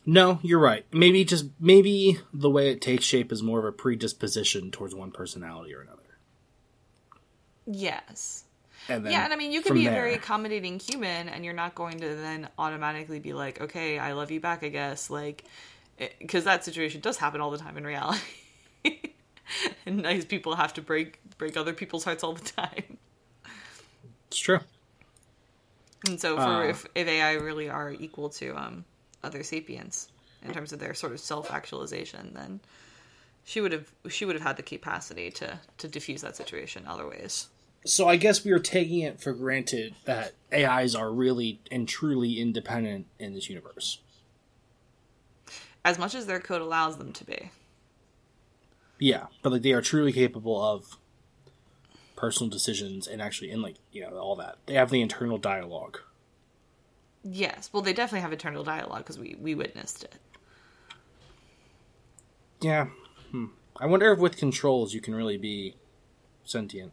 No, you're right. Maybe just maybe the way it takes shape is more of a predisposition towards one personality or another. Yes. And then Yeah, and I mean, you can be a very accommodating human, and you're not going to then automatically be like, okay, I love you back, I guess. Like, because that situation does happen all the time in reality. and nice people have to break break other people's hearts all the time. It's true. And so, for Uh. if, if AI really are equal to um, other sapiens in terms of their sort of self actualization, then she would have she would have had the capacity to to diffuse that situation other ways. So I guess we are taking it for granted that AIs are really and truly independent in this universe. As much as their code allows them to be. Yeah, but like they are truly capable of personal decisions and actually in like you know all that. They have the internal dialogue. Yes, well, they definitely have eternal dialogue because we we witnessed it. Yeah. Hmm. I wonder if with controls you can really be sentient.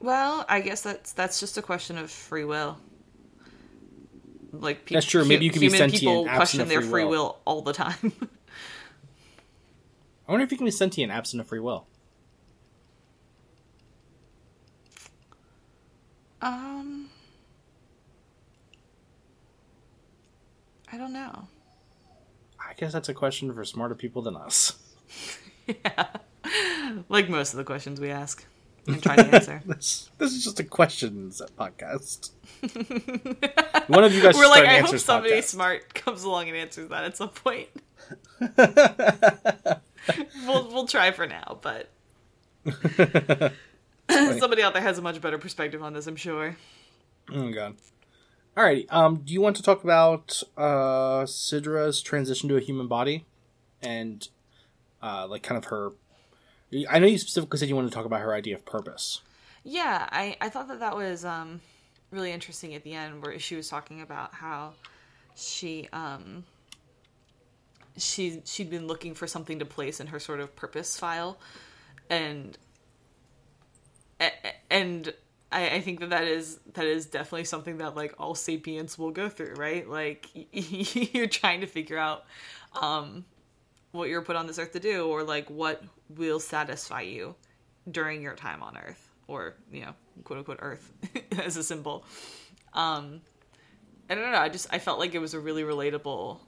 Well, I guess that's that's just a question of free will. Like pe- That's true, maybe you can be sentient people question their free free will. will all the time. I wonder if you can be sentient absent of free will. um, I don't know. I guess that's a question for smarter people than us. Yeah. Like most of the questions we ask and try to answer. This this is just a questions podcast. One of you guys We're like, I hope somebody podcast. smart comes along and answers that at some point. we'll we'll try for now, but somebody out there has a much better perspective on this, I'm sure. Oh god. Alrighty. Um, do you want to talk about uh Sidra's transition to a human body, and uh, like kind of her? I know you specifically said you wanted to talk about her idea of purpose. Yeah, I, I thought that that was um, really interesting at the end where she was talking about how she um, she she'd been looking for something to place in her sort of purpose file, and and I, I think that that is that is definitely something that like all sapiens will go through, right? Like you're trying to figure out um, what you're put on this earth to do, or like what will satisfy you during your time on earth. or you know, quote unquote Earth as a symbol. Um, I don't know. I just I felt like it was a really relatable,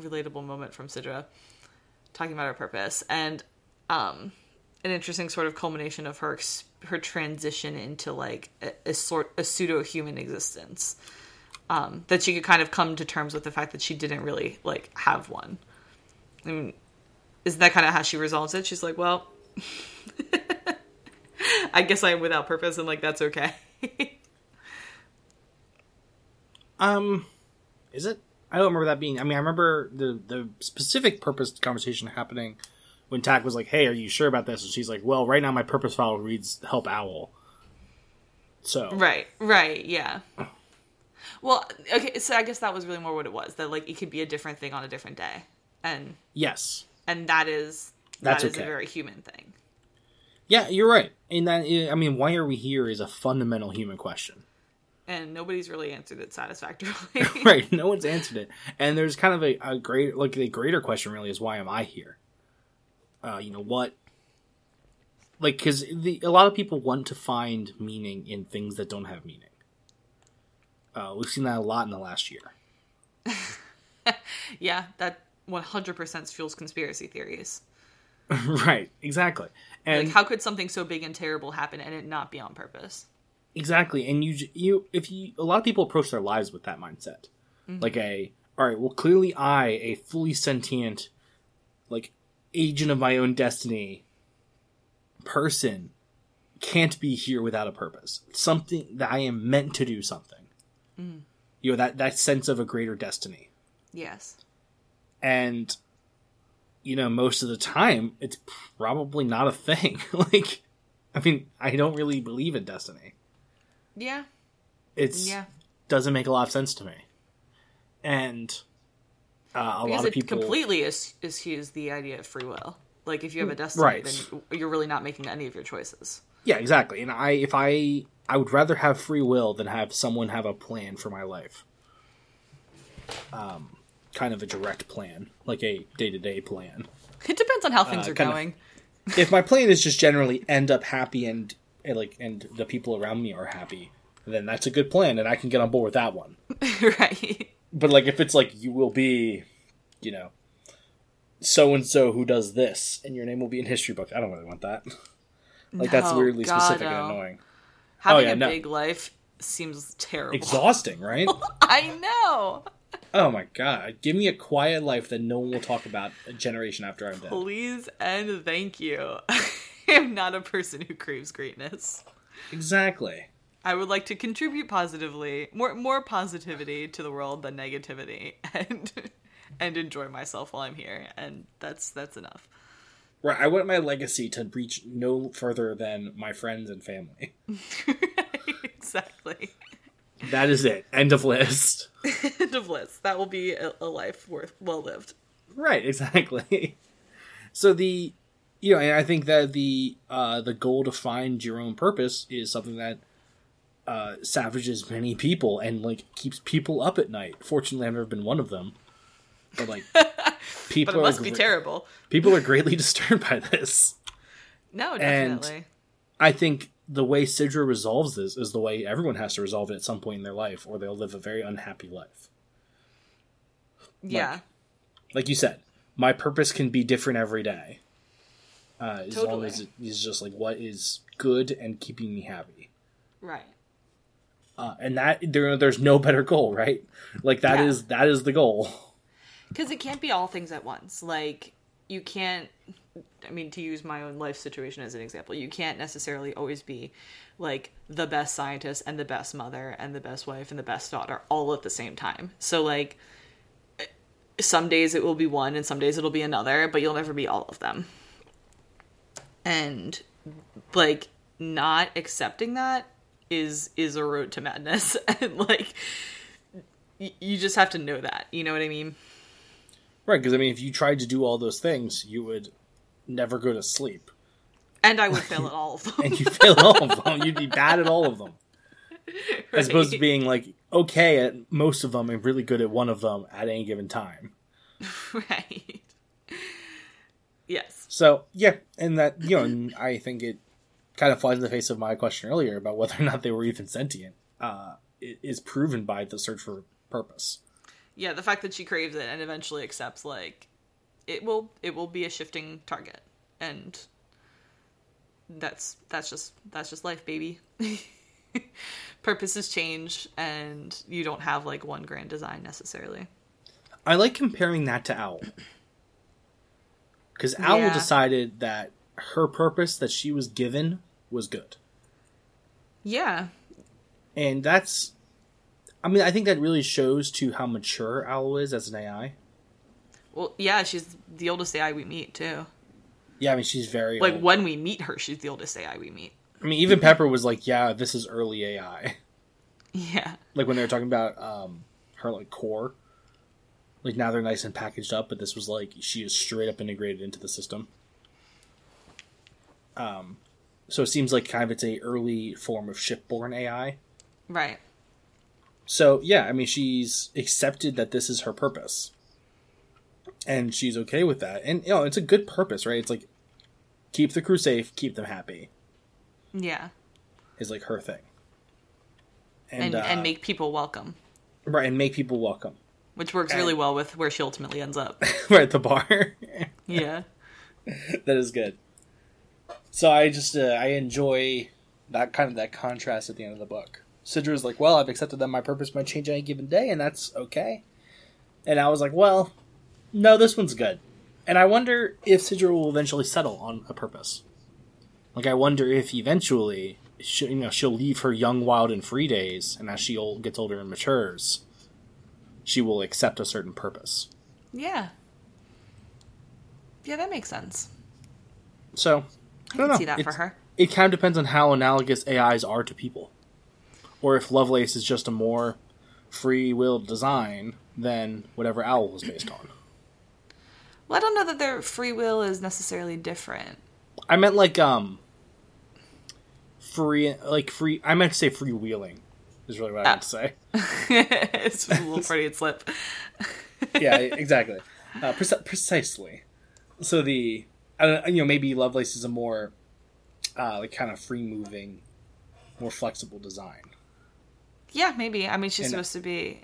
relatable moment from Sidra, talking about her purpose and um, an interesting sort of culmination of her her transition into like a, a sort a pseudo human existence. Um, that she could kind of come to terms with the fact that she didn't really like have one. I mean, isn't that kind of how she resolves it? She's like, well, I guess I am without purpose, and like that's okay. Um, is it? I don't remember that being. I mean, I remember the the specific purpose conversation happening when Tak was like, "Hey, are you sure about this?" And she's like, "Well, right now my purpose file reads help owl." So right, right, yeah. Well, okay, so I guess that was really more what it was. That like it could be a different thing on a different day, and yes, and that is That's that is okay. a very human thing. yeah, you're right. And that I mean, why are we here is a fundamental human question. and nobody's really answered it satisfactorily. right no one's answered it and there's kind of a, a great like the greater question really is why am i here uh you know what like because the a lot of people want to find meaning in things that don't have meaning. Uh we've seen that a lot in the last year. Yeah, that 100% fuels conspiracy theories. right exactly. And Like, how could something so big and terrible happen and it not be on purpose? Exactly, and you you if you a lot of people approach their lives with that mindset, like a all right, well clearly I a fully sentient, like agent of my own destiny, person, can't be here without a purpose. Something that I am meant to do something. Mm. You know that that sense of a greater destiny, Yes. and you know most of the time it's probably not a thing. like, I mean, I don't really believe in destiny. Yeah. It's Yeah. doesn't make a lot of sense to me. And uh, a Because lot of it people completely is eschews the idea of free will. Like, if you have a destiny, Right. then you're really not making any of your choices. Yeah, exactly. And I if I I would rather have free will than have someone have a plan for my life. Um kind of a direct plan, like a day-to-day plan. It depends on how things Uh, are kind of- going. if my plan is just generally end up happy and, and like and the people around me are happy, then that's a good plan and I can get on board with that one. right. But like if it's like you will be, you know, so and so who does this, and your name will be in history books. I don't really want that. Like that's weirdly God, specific no. and annoying. Having oh, yeah, a no. big life seems terrible. Exhausting, right? I know. oh my god! Give me a quiet life that no one will talk about a generation after I'm dead. Please and thank you. I am not a person who craves greatness. Exactly. I would like to contribute positively, more more positivity to the world than negativity, and and enjoy myself while I'm here, and that's that's enough. Right. I want my legacy to reach no further than my friends and family. exactly. That is it. End of list. End of list. That will be a, a life worth well lived. Right, exactly. So the you know, and I think that the uh the goal to find your own purpose is something that uh savages many people and like keeps people up at night. Fortunately I've never been one of them. But like people But it must are be terrible. people are greatly disturbed by this. No, And- definitely. I think the way Sidra resolves this is the way everyone has to resolve it at some point in their life, or they'll live a very unhappy life. yeah. Like you said, my purpose can be different every day. Uh, as long Totally. as it is just like what is good and keeping me happy. Right. Uh, and that there, there's no better goal, right? Like that Yeah. is that is the goal. Because it can't be all things at once. Like, you can't, I mean, to use my own life situation as an example, you can't necessarily always be like the best scientist and the best mother and the best wife and the best daughter all at the same time. So, like, some days it will be one and some days it'll be another, but you'll never be all of them. And, like, not accepting that is is a road to madness and like y- you just have to know that you know what i mean Right, because I mean, if you tried to do all those things, you would never go to sleep, And I would fail at all of them. and you fail at all of them. You'd be bad at all of them, as opposed to being like okay at most of them and really good at one of them at any given time. right. Yes. So yeah, and that you know, I think it kind of flies in the face of my question earlier about whether or not they were even sentient. Uh, is proven by the search for purpose. Yeah, the fact that she craves it and eventually accepts like it will it will be a shifting target. And that's that's just that's just life, baby. Purposes change and you don't have like one grand design necessarily. I like comparing that to Owl. Because Owl Yeah. decided that her purpose that she was given was good. Yeah. And that's. I mean, I think that really shows to how mature Owl is as an AI. Well, yeah, she's the oldest AI we meet too. Yeah, I mean, she's very. Like old. when we meet her, she's the oldest AI we meet. I mean, even Pepper was like, yeah, this is early AI. Yeah. like when they were talking about um, her, like, core. Like, now they're nice and packaged up, but this was like, she is straight up integrated into the system. Um, so it seems like kind of it's a early form of shipborne AI. Right. So yeah, I mean, she's accepted that this is her purpose, and she's okay with that. And you know, it's a good purpose, right? It's like keep the crew safe, keep them happy Yeah. is like her thing, And uh, and, make people welcome, right and make people welcome. which works really well with where she ultimately ends up. right the bar. Yeah. that is good. So I just uh, I enjoy that kind of that contrast at the end of the book. Sidra is like, well, I've accepted that my purpose might change any given day, and that's okay. And I was like, well, no, this one's good. And I wonder if Sidra will eventually settle on a purpose. Like, I wonder if eventually, she, you know, she'll leave her young, wild, and free days, and as she old, gets older and matures, she will accept a certain purpose. Yeah. Yeah, that makes sense. So, I don't can know. see that for her. it kind of depends on how analogous AIs are to people. Or if Lovelace is just a more free willed design than whatever Owl was based on. Well, I don't know that their free will is necessarily different. I meant like um free like free I meant to say freewheeling is really what I meant to say. it's a little Freudian slip. yeah, exactly. Uh, preci- precisely. So the You know maybe Lovelace is a more uh, like kind of free moving, more flexible design. Yeah, maybe. I mean, she's And- supposed to be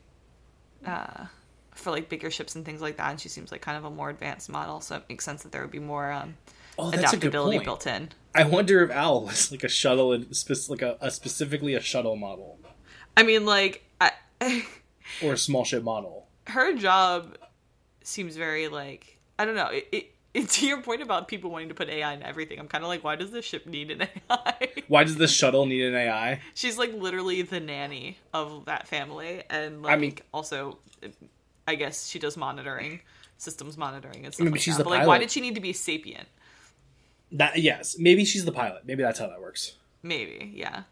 uh, for like bigger ships and things like that, and she seems like kind of a more advanced model, so it makes sense that there would be more um, Oh, that's a good adaptability built in. I wonder if Owl was like a shuttle, and spec- like a, a specifically a shuttle model I mean, like, I, or a small ship model. her job seems very like I don't know. It, it, to your point about people wanting to put AI in everything, I'm kind of like, why does this ship need an AI? Why does this shuttle need an AI? She's like literally the nanny of that family, and like I mean- also, I guess she does monitoring, systems monitoring and stuff mean, like she's that. the But like, why did she need to be sapient? That yes, maybe she's the pilot. Maybe that's how that works. Maybe, yeah.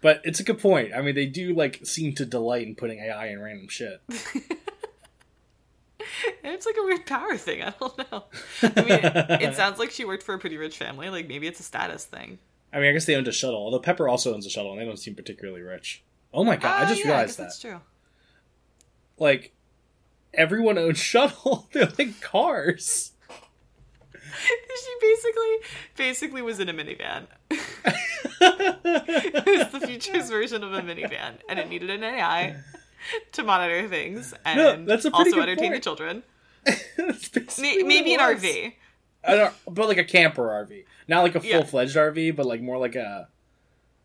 But it's a good point. I mean, they do like seem to delight in putting AI in random shit. It's like a weird power thing. I don't know. I mean, it sounds like she worked for a pretty rich family. Like maybe it's a status thing. I mean, I guess they owned a shuttle. Although Pepper also owns a shuttle, and they don't seem particularly rich. Oh my god! I Ah, just yeah, realized guess that. That's true. Like, everyone owns shuttle. They're like cars. she basically basically was in a minivan. it was the future's version of a minivan, and it needed an AI to monitor things and No, also entertain the children. That's basically May- what Maybe an. RV. But like a camper RV, not like a full fledged RV, but like more like a,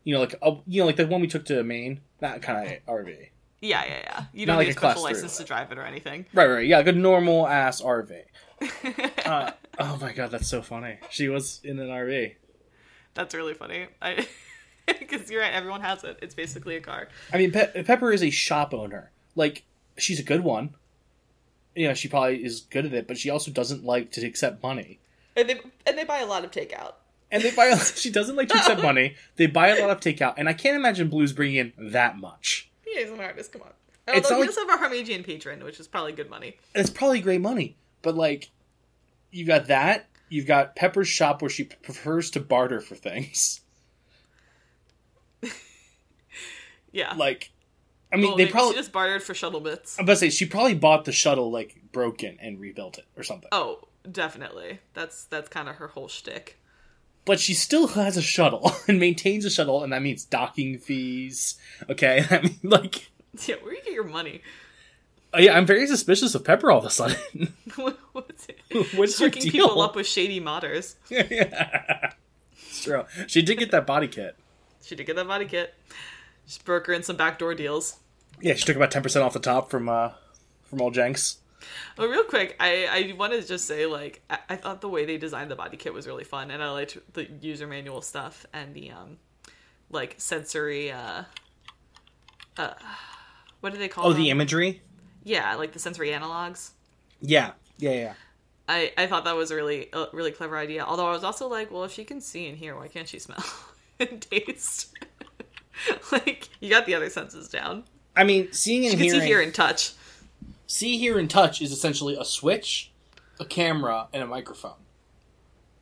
you know, like a, you know, like the one we took to Maine, that kind of RV. Yeah, yeah, yeah. You Not don't like need a special license to drive it or anything. Right, right, yeah, like a normal ass RV. Uh, oh my god, that's so funny. She was in an RV. That's really funny. I because you're right. Everyone has it. It's basically a car. I mean, Pe- Pepper is a shop owner. Like, she's a good one. You know, she probably is good at it, but she also doesn't like to accept money. And they and they buy a lot of takeout. And they buy. she doesn't like to accept money. They buy a lot of takeout, and I can't imagine Blue's bringing in that much. He is an artist. Come on. It's Although not he like- have a Harmagian patron, which is probably good money. It's probably great money, but like, you got that. You've got Pepper's shop where she prefers to barter for things. Yeah. Like, I mean, Well, they probably. she just bartered for shuttle bits. I'm about to say she probably bought the shuttle like broken and rebuilt it or something. Oh, definitely. That's that's kind of her whole shtick. but she still has a shuttle and maintains a shuttle, and that means docking fees. Okay, I mean, like, Yeah, where do you get your money? uh, yeah, I'm very suspicious of Pepper all of a sudden. What's it? What's Hooking people up with shady modders. yeah. It's true. She did get that body kit. She did get that body kit. Just in some backdoor deals. Yeah, she took about ten percent off the top from uh from old Jenks. Oh, real quick, I, I want to just say, like, I, I thought the way they designed the body kit was really fun, and I liked the user manual stuff and the, um, like, sensory, uh, uh, what do they call it? Oh, them? the imagery. Yeah, like the sensory analogs. Yeah, yeah, yeah. I, I thought that was a really, a really clever idea. Although I was also like, well, if she can see and hear, why can't she smell and taste? like, you got the other senses down. I mean, seeing and You can hearing. see, hear, and touch. see, hear, and touch is essentially a switch, a camera, and a microphone.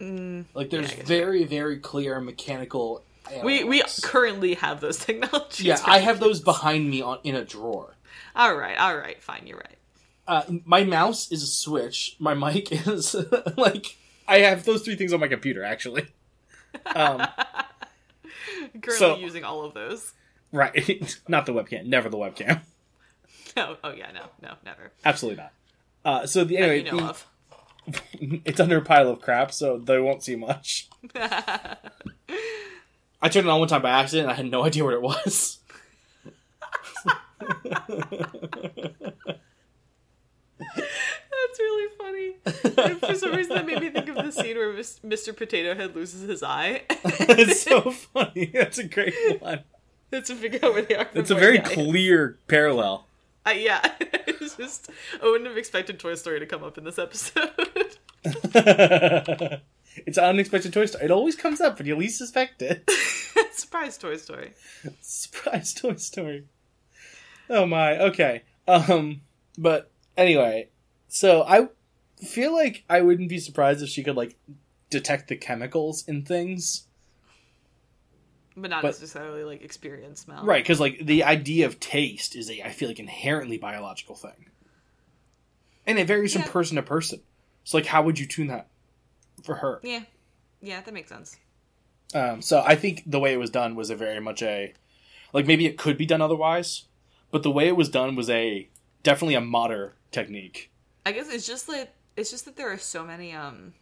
like, there's Mm. I guess very, very clear mechanical. We we currently have those technologies. Yeah, I have those behind me on in a drawer. All right, all right, fine. You're right. Uh, my mouse is a switch. My mic is like I have those three things on my computer actually. Um, Currently So- using all of those. right, not the webcam. Never the webcam. No, oh yeah, no, no, never. Absolutely not. Uh, so the anyway, you know the- it's under a pile of crap, so they won't see much. I turned it on one time by accident. I had no idea what it was. That's really funny. And for some reason, that made me think of the scene where Mr. Potato Head loses his eye. That's so funny. That's a great one. to figure out where they are. It's a very clear parallel. Uh, yeah, it's just I wouldn't have expected Toy Story to come up in this episode. it's an unexpected Toy Story. It always comes up when you least suspect it. Surprise, Toy Story. Surprise Toy Story. Oh my, okay. Um but anyway, so I feel like I wouldn't be surprised if she could like detect the chemicals in things. But not But- necessarily like experience smell. Right, cuz like the idea of taste is a I feel like inherently biological thing. And it varies Yeah. from person to person. So like how would you tune that for her? Yeah. Yeah, that makes sense. Um, so I think the way it was done was a very much a like maybe it could be done otherwise, but the way it was done was a definitely a modern technique. I guess it's just that it's just that there are so many um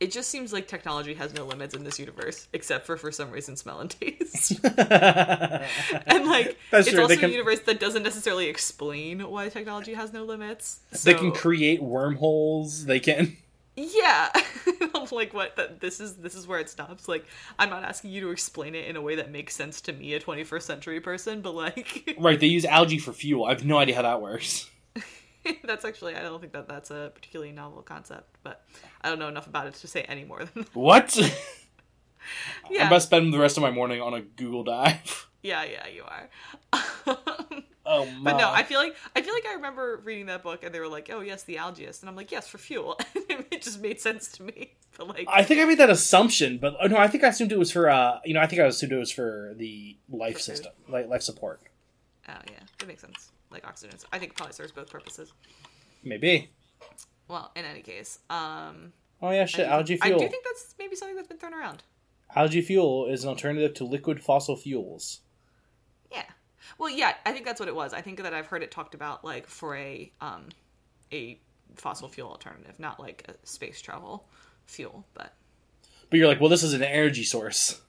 it just seems like technology has no limits in this universe, except for for some reason smell and taste. and like That's it's true, also can- a universe that doesn't necessarily explain why technology has no limits. they can create wormholes. They can. Yeah. I'm like what that this is this is where it stops. Like I'm not asking you to explain it in a way that makes sense to me, a 21st century person, but like Right, they use algae for fuel. I have no idea how that works. that's actually I don't think that that's a particularly novel concept, but I don't know enough about it to say any more than that. What? Yeah. I must spend the rest of my morning on a Google dive. Yeah, yeah, you are. Oh my! but no, I feel like I feel like I remember reading that book and they were like, "Oh yes, the algaeist," and I'm like, "Yes, for fuel." it just made sense to me. But like, I think I made that assumption, but oh, no, I think I assumed it was for uh, you know, I think I assumed it was for the life For system, like life support. oh yeah, that makes sense. Like oxygen, I think it probably serves both purposes. Maybe. Well, in any case, um, Oh yeah, I shit. do, Algae I do think that's maybe something that's been thrown around. Algae fuel is an alternative to liquid fossil fuels. Yeah. Well, yeah, I think that's what it was. I think that I've heard it talked about like for a um a fossil fuel alternative, not like a space travel fuel, but But you're like, well, this is an energy source.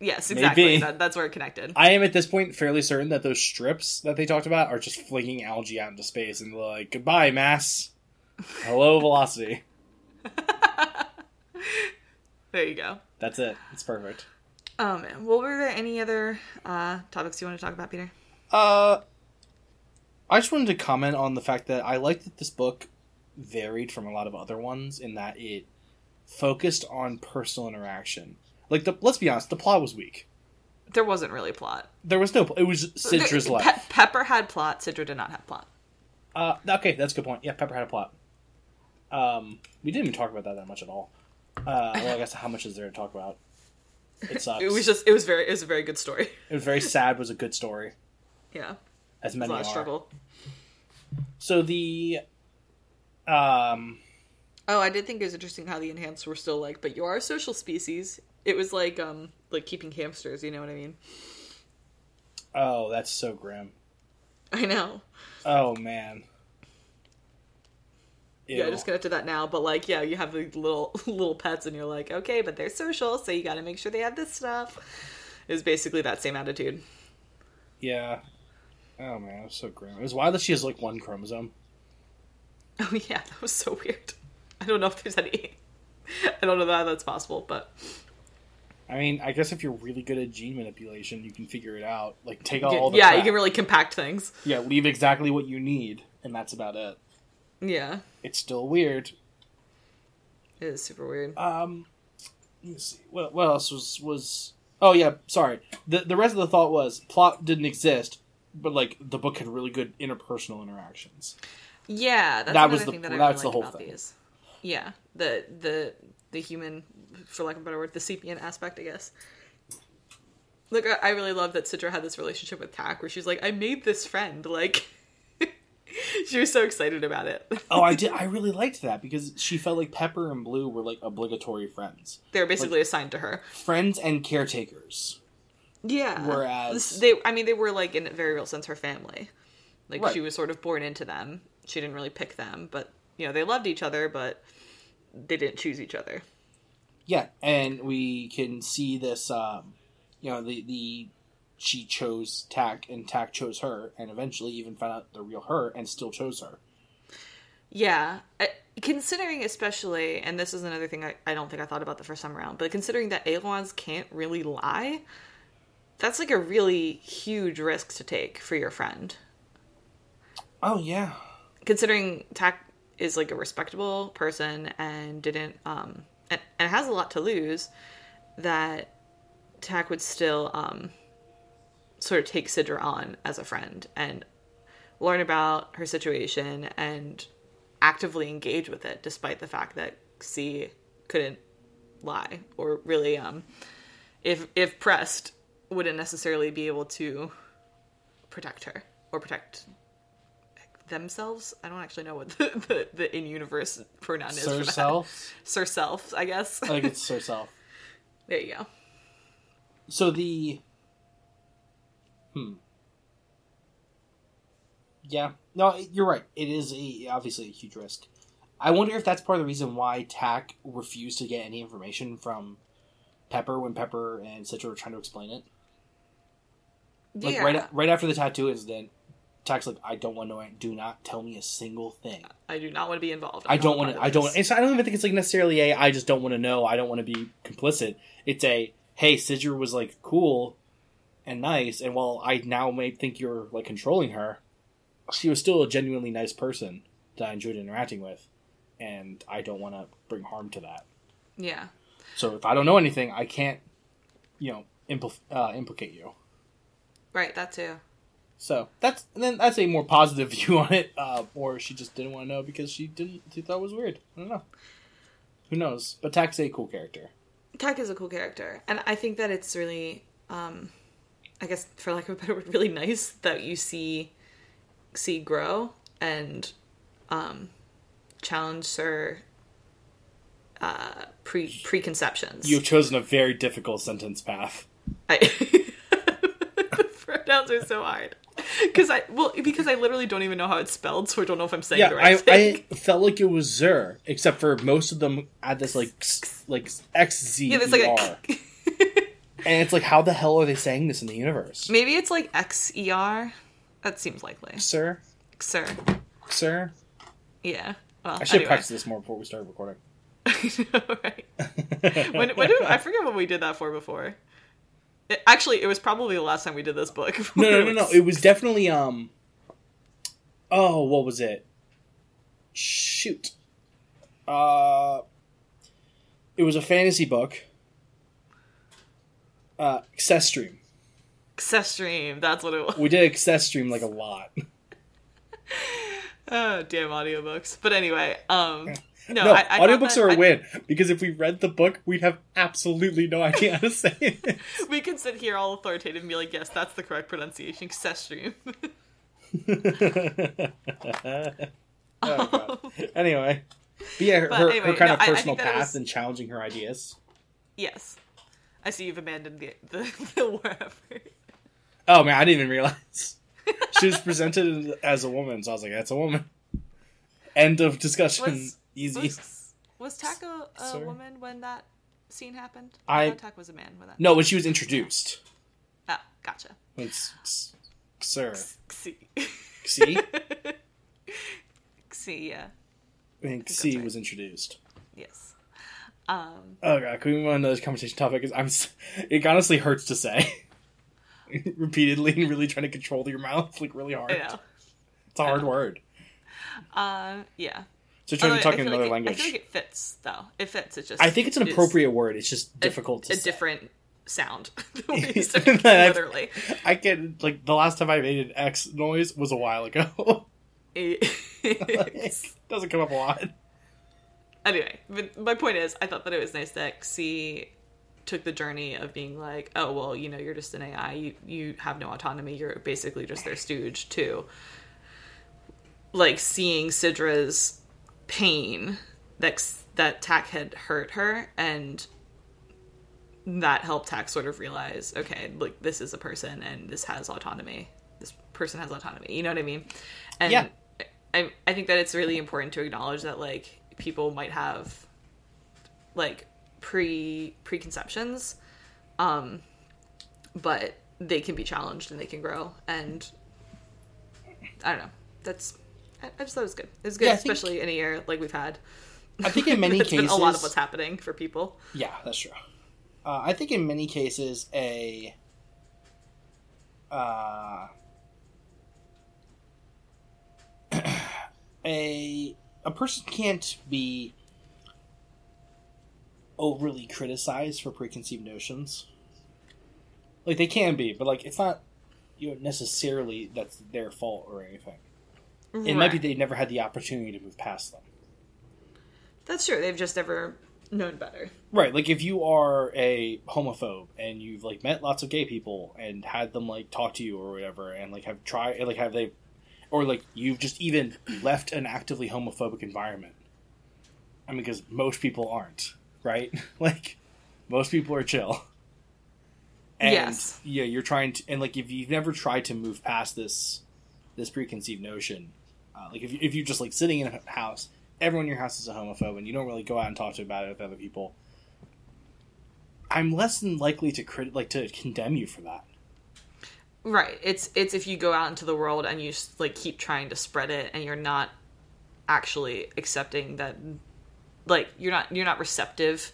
Yes, exactly. That, that's where it connected. I am at this point fairly certain that those strips that they talked about are just flinging algae out into space and they're like, goodbye, mass. Hello, velocity. There you go. That's it. It's perfect. Oh man. Well, were there any other uh topics you want to talk about, Peter? Uh, I just wanted to comment on the fact that I like that this book varied from a lot of other ones in that it focused on personal interaction. Like the let's be honest, the plot was weak. There wasn't really plot. There was no. It was There- life. Pe- Pepper had plot. Sidra did not have plot. Uh, okay, that's a good point. Yeah, Pepper had a plot. Um, we didn't even talk about that that much at all. Uh, well, I guess how much is there to talk about? It sucks. It was just. It was very. It was a very good story. It was very sad. Was a good story, Yeah. as A many of struggle. So the, um, Oh, I did think it was interesting how the enhanced were still like, but you are a social species. It was like um like keeping hamsters, you know what I mean? Oh, that's so grim. I know. Oh man. Yeah, I Ew. just connected that now, but like, yeah, you have the little little pets, and you're like, okay, but they're social, so you got to make sure they have this stuff. It was basically that same attitude. Yeah. Oh man, it was so grim. It was wild that she has like one chromosome. Oh yeah, that was so weird. I don't know if there's any. I don't know that that's possible, but I mean, I guess if you're really good at gene manipulation, you can figure it out. Like take out all the yeah, you can really compact things. yeah, leave exactly what you need, and that's about it. Yeah, It's still weird. it is super weird. Um, let me see. What what else was was? Oh yeah, sorry. The the rest of the thought was plot didn't exist, but like the book had really good interpersonal interactions. Yeah, that's That was the- thing that I that's really the whole about thing. these. Yeah, the the the human, for lack of a better word, the sapient aspect, I guess. Look, I, really love that Sidra had this relationship with Tak, where she's like, "I made this friend." Like, she was so excited about it. Oh, I did. I really liked that because she felt like Pepper and Blue were like obligatory friends, they were basically assigned to her. friends and caretakers. Yeah. Whereas- they, I mean, they were like in a very real sense her family. Like Right. she was sort of born into them. She didn't really pick them, but you know they loved each other, but they didn't choose each other. Yeah, and we can see this. Um, you know, the the she chose Tak, and Tak chose her, and eventually even found out the real her, and still chose her. Yeah, I, considering especially, and this is another thing I, I don't think I thought about the first time around, but considering that Aeluons can't really lie, that's like a really huge risk to take for your friend. Oh yeah, Considering Tak is like a respectable person and didn't, um, and, and has a lot to lose, that Tak would still, um, sort of take Sidra on as a friend and learn about her situation and actively engage with it, despite the fact that C couldn't lie or really, um, if if pressed, wouldn't necessarily be able to protect her or protect themselves. I don't actually know what the, the, the in universe pronoun is. Sir. Self. Sir self, I guess. I think it's Sir Self. there you go. So the hmm. Yeah, no, you're right. It is a, obviously a huge risk. I wonder if that's part of the reason why Tak refused to get any information from Pepper when Pepper and Sidra were trying to explain it. Like yeah, right right after the tattoo incident, Tak's like, "I don't want to know. Do not tell me a single thing. I do not want to be involved. I I'm don't want to. I don't. It's, I don't even think it's like necessarily a. I just don't want to know. I don't want to be complicit. It's a. Hey, Sidra was like cool and nice, and while I now may think you're like controlling her, she was still a genuinely nice person that I enjoyed interacting with, and I don't want to bring harm to that. Yeah, So if I don't know anything, I can't, you know, impl- uh, implicate you. right. That too. So that's and then that's a more positive view on it, uh, or she just didn't want to know because she didn't. She thought it was weird. I don't know. Who knows? But Tak's a cool character. Tak is a cool character, and I think that it's really, um, I guess, for lack of a better word, really nice that you see, see grow and, um, challenge her, uh, pre preconceptions. You've chosen a very difficult sentence path. I, the pronouns are so hard because I well because I literally don't even know how it's spelled, so I don't know if I'm saying Yeah, the right I, thing. I felt like it was Zer, except for most of them had this like like X Z yeah, like and it's like how the hell are they saying this in the universe? Maybe it's like X E R. That seems likely. Sir, Sir. sir. Yeah. Well, I should anyway. practice this more before we started recording. I know, right? When, when did, I forget what we did that for before. It, actually, it was probably the last time we did this book. No, no, no, no. It was definitely um. Oh, what was it? Shoot. Uh, it was a fantasy book. Uh, Access Stream. Access Stream. That's what it was. We did Access Stream like a lot. Oh, damn audiobooks. But anyway, um, no, No, I, I audiobooks that- are a I- win because if we read the book, we'd have absolutely no idea how to say it. We can sit here all authoritative and be like, yes, that's the correct pronunciation. Access Stream. Oh, Anyway, But yeah, her, But anyway, her kind no, of personal path was- and challenging her ideas. Yes. I see you've abandoned the the, the war effort. Oh man, I didn't even realize she was presented as a woman, so I was like, "That's a woman." End of discussion. Was- Easy. Was, was a, Sorry. woman when that scene happened? I- thought Tak was a man when that. No, when she was introduced, Ah, gotcha. it's, it's sir. See. See, yeah. I think that's C right. was introduced. Yes. Um, Oh god, can we move on to this conversation topic? Because I'm, it honestly hurts to say repeatedly and really trying to control your mouth like really hard. It's a hard word. Uh, yeah. So trying to talk in another like it- language. I feel like it fits, though. It fits. It just. I think it's an appropriate word. It's just a- difficult to a, say. different sound. We used to literally. I can like the last time I made an X noise was a while ago. It- Doesn't come up a lot. anyway, but my point is, I thought that it was nice that xe took the journey of being like, oh well, you know, you're just an AI. You you have no autonomy. You're basically just their stooge too. Like seeing Sidra's pain that that Tak had hurt her, and that helped Tak sort of realize, okay, like this is a person, and this has autonomy. This person has autonomy. You know what I mean? And Yeah. I I think that it's really important to acknowledge that like people might have like pre preconceptions, um, but they can be challenged and they can grow. And I don't know. That's I, I just thought it was good. It was good, Yeah, I think- especially in a year like we've had. I think in many cases, a lot of what's happening for people. Yeah, that's true. Uh, I think in many cases, a uh, a a person can't be overly criticized for preconceived notions. Like they can be, but like it's not you know necessarily that's their fault or anything. It might be Right. they never had the opportunity to move past them. That's true. They've just never known better. Right, like if you are a homophobe and you've like met lots of gay people and had them like talk to you or whatever, and like have tried, like have they, or like you've just even left an actively homophobic environment. I mean, because most people aren't, right? like most people are chill. And Yes. yeah, you're trying to, and like if you've never tried to move past this, this preconceived notion, uh, like if you, if you're just like sitting in a house, everyone in your house is a homophobe, and you don't really go out and talk to about it with other people. I'm less than likely to crit- like to condemn you for that. Right. It's it's if you go out into the world and you like keep trying to spread it and you're not actually accepting that like you're not you're not receptive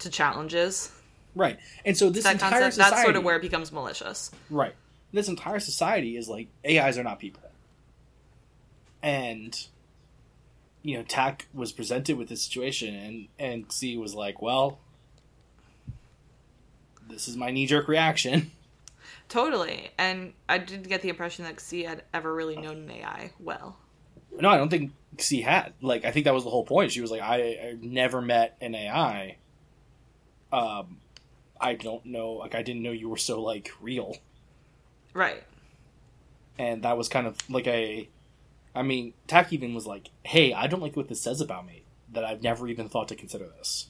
to challenges. Right, and so this That entire concept society, that's sort of where it becomes malicious. right, this entire society is like AIs are not people, and you know, Tak was presented with this situation, and and xe was like, well, this is my knee jerk reaction. Totally. And I didn't get the impression that xe had ever really known an AI well. No, I don't think xe had. Like, I think that was the whole point. She was like, I, I never met an AI. Um, I don't know. Like, I didn't know you were so like real. Right. and that was kind of like a i mean Tak even was like hey i don't like what this says about me that i've never even thought to consider this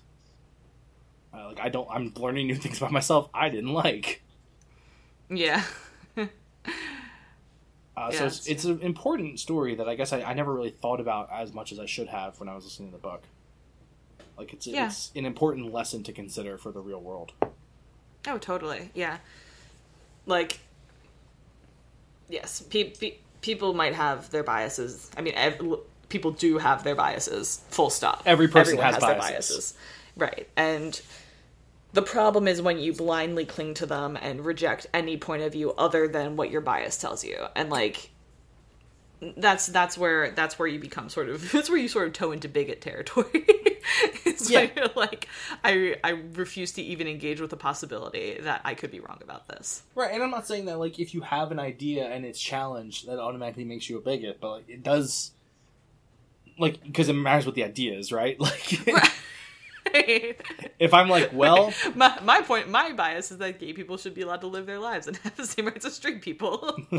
uh, like i don't i'm learning new things about myself i didn't like Yeah. uh, Yeah, so it's, it's an important story that i guess I, I never really thought about as much as i should have when i was listening to the book like it's Yeah. it's an important lesson to consider for the real world Oh, totally. Yeah. Like, yes, pe- pe- people might have their biases. I mean, ev- people do have their biases. Full stop. Every person Everyone has their biases. biases, right? And the problem is when you blindly cling to them and reject any point of view other than what your bias tells you, and like. That's that's where that's where you become sort of that's where you sort of toe into bigot territory. it's Yeah. you're like I I refuse to even engage with the possibility that I could be wrong about this. Right, and I'm not saying that like if you have an idea and it's challenged, that automatically makes you a bigot, but like it does, like because it matters what the idea is, right? Like, if I'm like, well, my, my point, my bias is that gay people should be allowed to live their lives and have the same rights as straight people.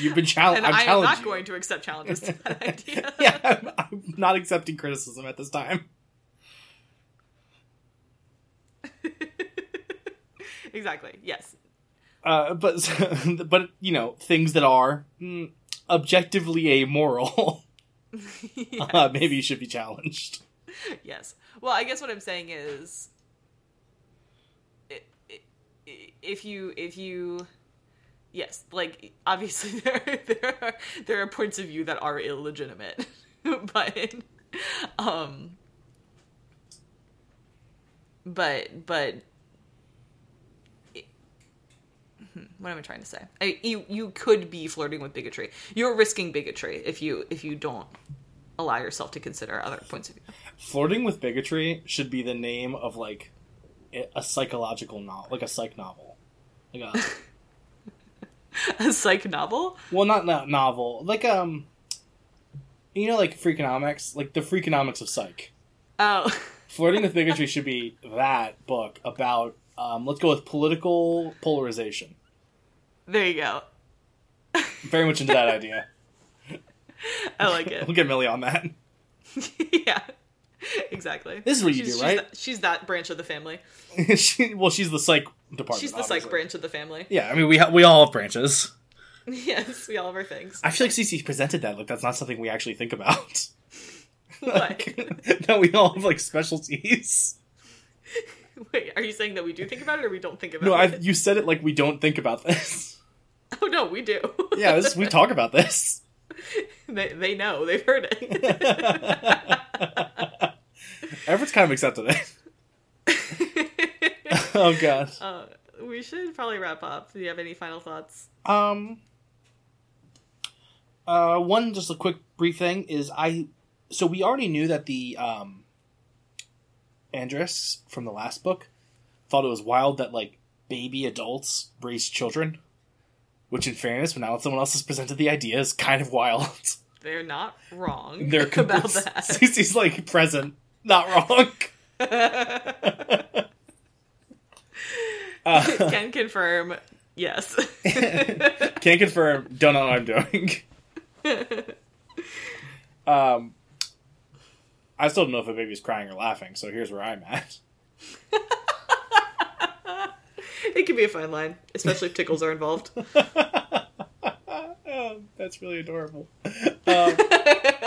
you've been challenged. and I'm I am not you. going to accept challenges to that idea. yeah, I'm, I'm not accepting criticism at this time. exactly. Yes. Uh, but but you know things that are mm, objectively amoral yes. uh, maybe should be challenged. yes. Well, I guess what I'm saying is, if you if you, yes, like obviously there there are there are points of view that are illegitimate, but um, but but. hmm, What am I trying to say? I, you you could be flirting with bigotry. You're risking bigotry if you if you don't allow yourself to consider other points of view. Flirting with bigotry should be the name of like a psychological novel, like a psych novel. Like a, a psych novel. well, not not novel, like um, you know, like Freakonomics, like the Freakonomics of psych. Oh, Flirting with bigotry should be that book about. Um, let's go with political polarization. there you go. Very much into that idea. I like it. We'll get Millie on that. yeah, exactly. This is what you she's, do, she's right? that- She's that branch of the family. she, well, she's the psych department. She's the obviously. psych branch of the family. Yeah, I mean, we ha- we all have branches. yes, we all have our things. I feel like CC presented that. Like, that's not something we actually think about. like, no, we all have like specialties. Wait, are you saying that we do think about it or we don't think about it? No, you said it like we don't think about this. Oh no, we do. Yeah, this, we talk about this. they they know. They've heard it. Everyone's kind of accepted it. oh god. uh, we should probably wrap up. Do you have any final thoughts? Um. Uh, one just a quick brief thing is I. So we already knew that the um. Aandrisks from the last book thought it was wild that like baby adults raise children, which in fairness, when now someone else has presented the idea, is kind of wild. They're not wrong They're about complete- that. Cece's like present, not wrong. Uh, Can confirm. Yes. Can't confirm. Don't know what I'm doing. um, I still don't know if a baby's crying or laughing. So here's where I'm at. it can be a fine line, especially if tickles are involved. oh, that's really adorable. Um,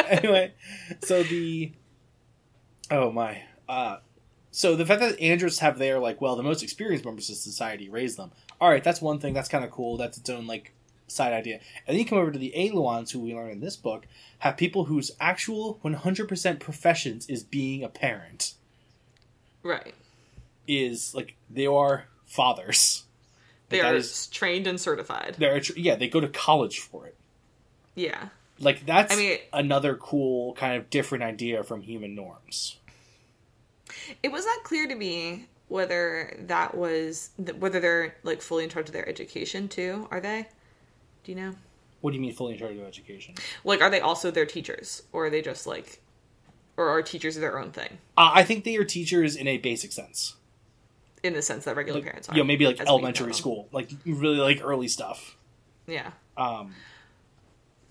anyway, so the oh my, uh, so the fact that Aandrisks have their like, well, the most experienced members of society raise them. All right, that's one thing. That's kind of cool. That's its own like side idea. And then you come over to the Aeluons, who we learn in this book, have people whose actual 100% professions is being a parent. right. Is like they are fathers. They Like, are is- trained and certified. They're yeah, they go to college for it. Yeah. Like that's I mean- another cool kind of different idea from human norms. It was not clear to me whether that was th- whether they're like fully in charge of their education too. Are they? Do you know? What do you mean fully in charge of education? Like, are they also their teachers, or are they just like, or are teachers their own thing Uh, I think they are teachers in a basic sense. in the sense that regular Like, parents are? know, maybe like as we know elementary school, like really like early stuff. Yeah. Um,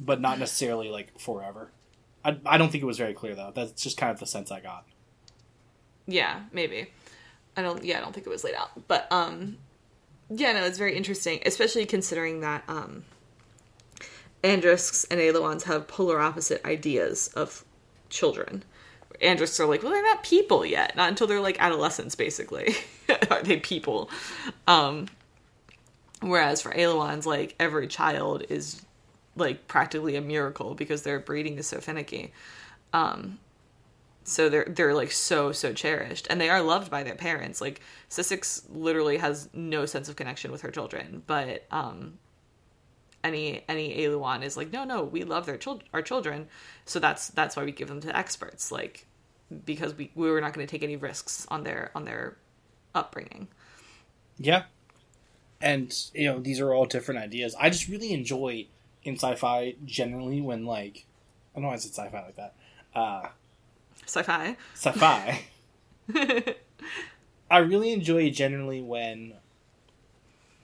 but not necessarily like forever. I, I don't think it was very clear though. That's just kind of the sense I got. Yeah, maybe. I don't. Yeah, I don't think it was laid out, but um, yeah, no, it's very interesting, especially considering that um, Aandrisks and Aeluons have polar opposite ideas of children. Aandrisks are like, well, they're not people yet, not until they're like adolescents, basically. are they people? Um, whereas for Aeluons, like every child is like practically a miracle because their breeding is so finicky. Um, so they're they're like so so cherished and they are loved by their parents like Sissix literally has no sense of connection with her children but um any any Aeluon is like no no we love their children our children so that's that's why we give them to experts like because we we were not going to take any risks on their on their upbringing Yeah. And, you know, these are all different ideas. I just really enjoy in sci fi generally when, like, I don't know why I said sci fi like that. Uh, sci-fi sci fi. I really enjoy generally when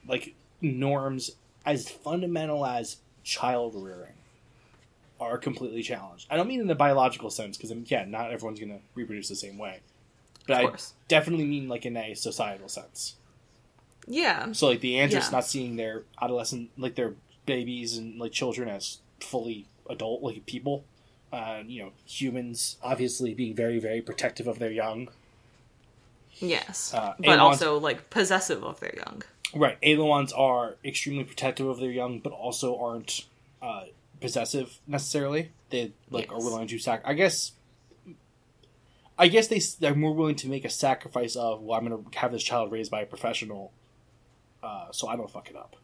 like norms as fundamental as child rearing are completely challenged. I don't mean in the biological sense because yeah, not everyone's going to reproduce the same way. But I definitely mean like in a societal sense. Yeah. So like the androids Yeah. not seeing their adolescent like their babies and like children as fully adult like people. Uh, you know, humans obviously being very very protective of their young. Yes. Uh, but Aeluon's- also like possessive of their young. Right, Aeluons are extremely protective of their young, but also aren't uh, possessive necessarily. They like are Yes. willing to sac. I guess. I guess they they're more willing to make a sacrifice of well, I'm going to have this child raised by a professional, uh, so I don't fuck it up.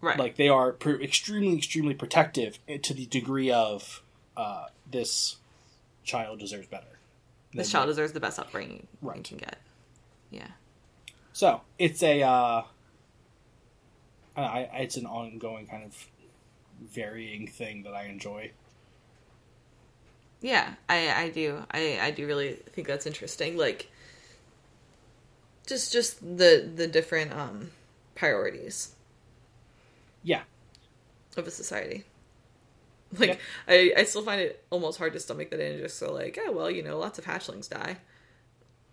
Right. Like they are pr- extremely extremely protective eh, to the degree of uh, this child deserves better. this child deserves the best upbringing you can get. Yeah. So it's a, uh, I, I, it's an ongoing kind of varying thing that I enjoy. Yeah, I I do. I I do really think that's interesting. Like just just the the different um priorities Yeah, of a society. Like Yeah. I I still find it almost hard to stomach that and just so like, oh well, you know, lots of hatchlings die.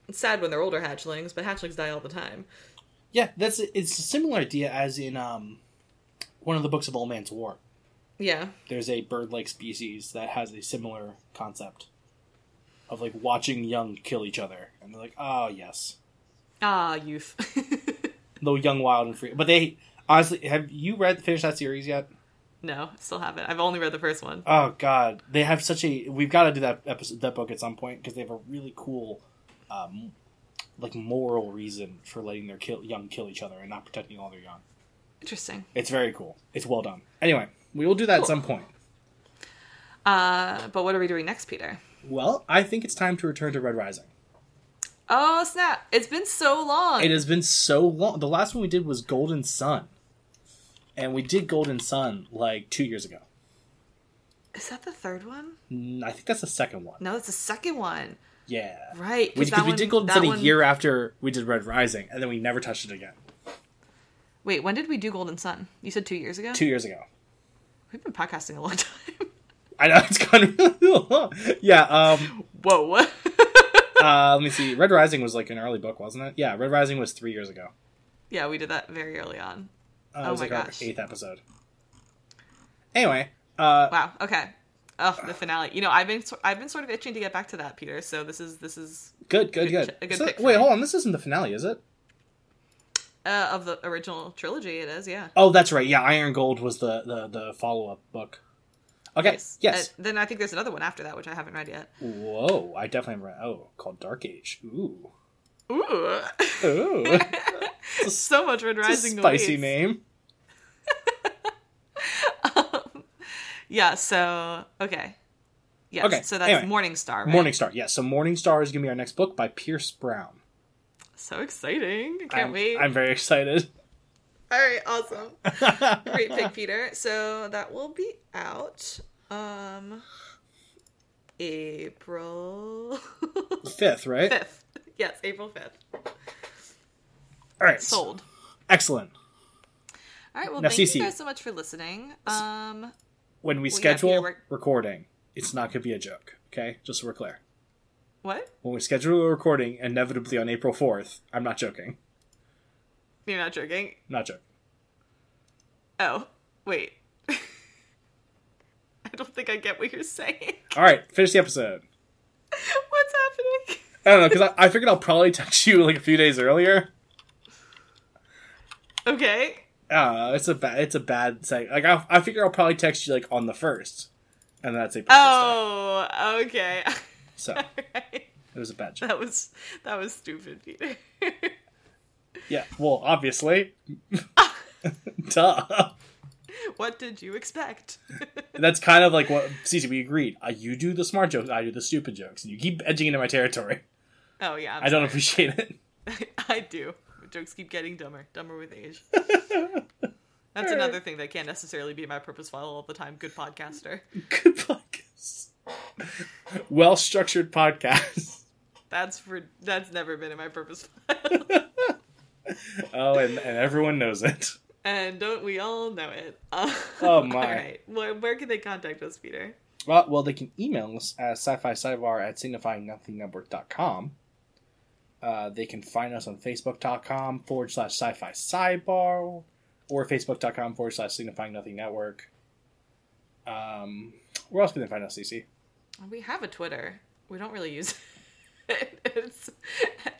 It's sad when they're older hatchlings, but hatchlings die all the time. yeah, that's it's a similar idea as in um, one of the books of Old Man's War. Yeah. There's a bird-like species that has a similar concept of like watching young kill each other, and they're like, oh yes, Ah, youth. though young, wild, and free. But they honestly, have you read finished that series yet? No, still haven't. I've only read the first one. Oh God, they have such a. We've got to do that episode, that book at some point because they have a really cool, um, like moral reason for letting their kill, young kill each other and not protecting all their young. Interesting. It's very cool. It's well done. Anyway, we will do that Cool. at some point. Uh, but what are we doing next, Peter? Well, I think it's time to return to Red Rising. Oh snap! It's been so long. It has been so long. The last one we did was Golden Son, and we did Golden Son like two years ago. Is that the third one? Mm, I think that's the second one. No, it's the second one. Yeah, Right. because that we did Golden Son a year after we did Red Rising, and then we never touched it again. Wait, when did we do Golden Son? You said two years ago? Two years ago. We've been podcasting a long time. I know it's gone really long. Yeah. Um. Whoa. Uh. Let me see. Red Rising was like an early book, wasn't it? Yeah. Red Rising was three years ago. yeah, we did that very early on. Uh, Oh it was my like our gosh. eighth episode. Anyway. Uh. Wow. Okay. Oh, the finale. You know, I've been I've been sort of itching to get back to that, Peter. So this is this is Good. Good. Good Good. good So- wait. me. Hold on. This isn't the finale, is it? uh, of the original trilogy. It is, yeah. Oh, that's right. Yeah. Iron Gold was the the the follow up book. Okay. Yes. Uh, then I think there's another one after that, which I haven't read yet. Whoa. I definitely read. Oh, called Dark Age. Ooh. Ooh. Ooh. so much Red Rising spicy noise. name. Yeah. So okay. Yes. Okay, So that's anyway. Morningstar. Right? Morningstar. Yes. So Morning Star is gonna be our next book by Pierce Brown. So exciting! I can't I'm, wait. I'm very excited. All right. Awesome. Great pick, Peter. So that will be out. Um. April Fifth, right? fifth. Yes, April fifth. All right. Sold. Excellent. All right. Well, Now, thank Cece. you guys so much for listening. Um. When we got schedule work- recording, it's not going to be a joke. Okay, just so we're clear. What? When we schedule a recording, inevitably on April fourth, I'm not joking. You're not joking. Not joking. Oh, wait. I don't think I get what you're saying. All right, finish the episode. What's happening? I don't know because I, I figured I'll probably text you like a few days earlier. Okay. Uh, it's a bad. It's a bad say. Like I, I figure I'll probably text you like on the first, and that's April. Oh. Okay. So Alright. it was a bad joke. That was that was stupid, Peter. Yeah. Well, obviously. Duh. what did you expect? That's kind of like what Cece we agreed. Uh, you do the smart jokes, I do the stupid jokes, and you keep edging into my territory. oh yeah, I'm I don't appreciate it. I do. Jokes keep getting dumber, dumber with age. That's another thing that can't necessarily be my purpose file all the time. Good podcaster. Good podcast. Well structured podcast. That's for that's never been in my purpose file. Oh, and, and everyone knows it. and don't we all know it? Oh, my. All right. Where, where can they contact us, Peter? Well, well, they can email us at sci-fi sidebar at signifyingnothingnetwork.com. Uh, they can find us on facebook.com forward slash sci-fi sidebar or facebook.com forward slash signifying nothing network. Um, where else can they find us, CC? We have a Twitter. We don't really use it. It's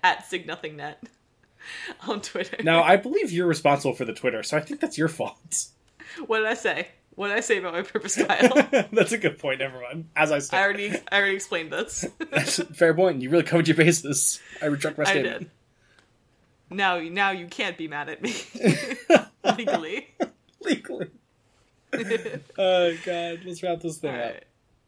at signothingnet on Twitter. Now, I believe you're responsible for the Twitter, so I think that's your fault. What did I say? What did I say about my purpose file? that's a good point. Never mind. As I said, I already I already explained this. fair point. You really covered your bases. I retract my I statement. did. Now now you can't be mad at me legally. Legally. oh god, let's wrap this thing All up. right.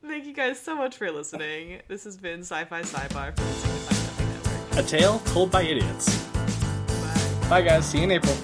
Thank you guys so much for listening. This has been Sci-Fi Sidebar from the Nothing Network. A tale told by idiots. Bye. Bye guys. See you in April.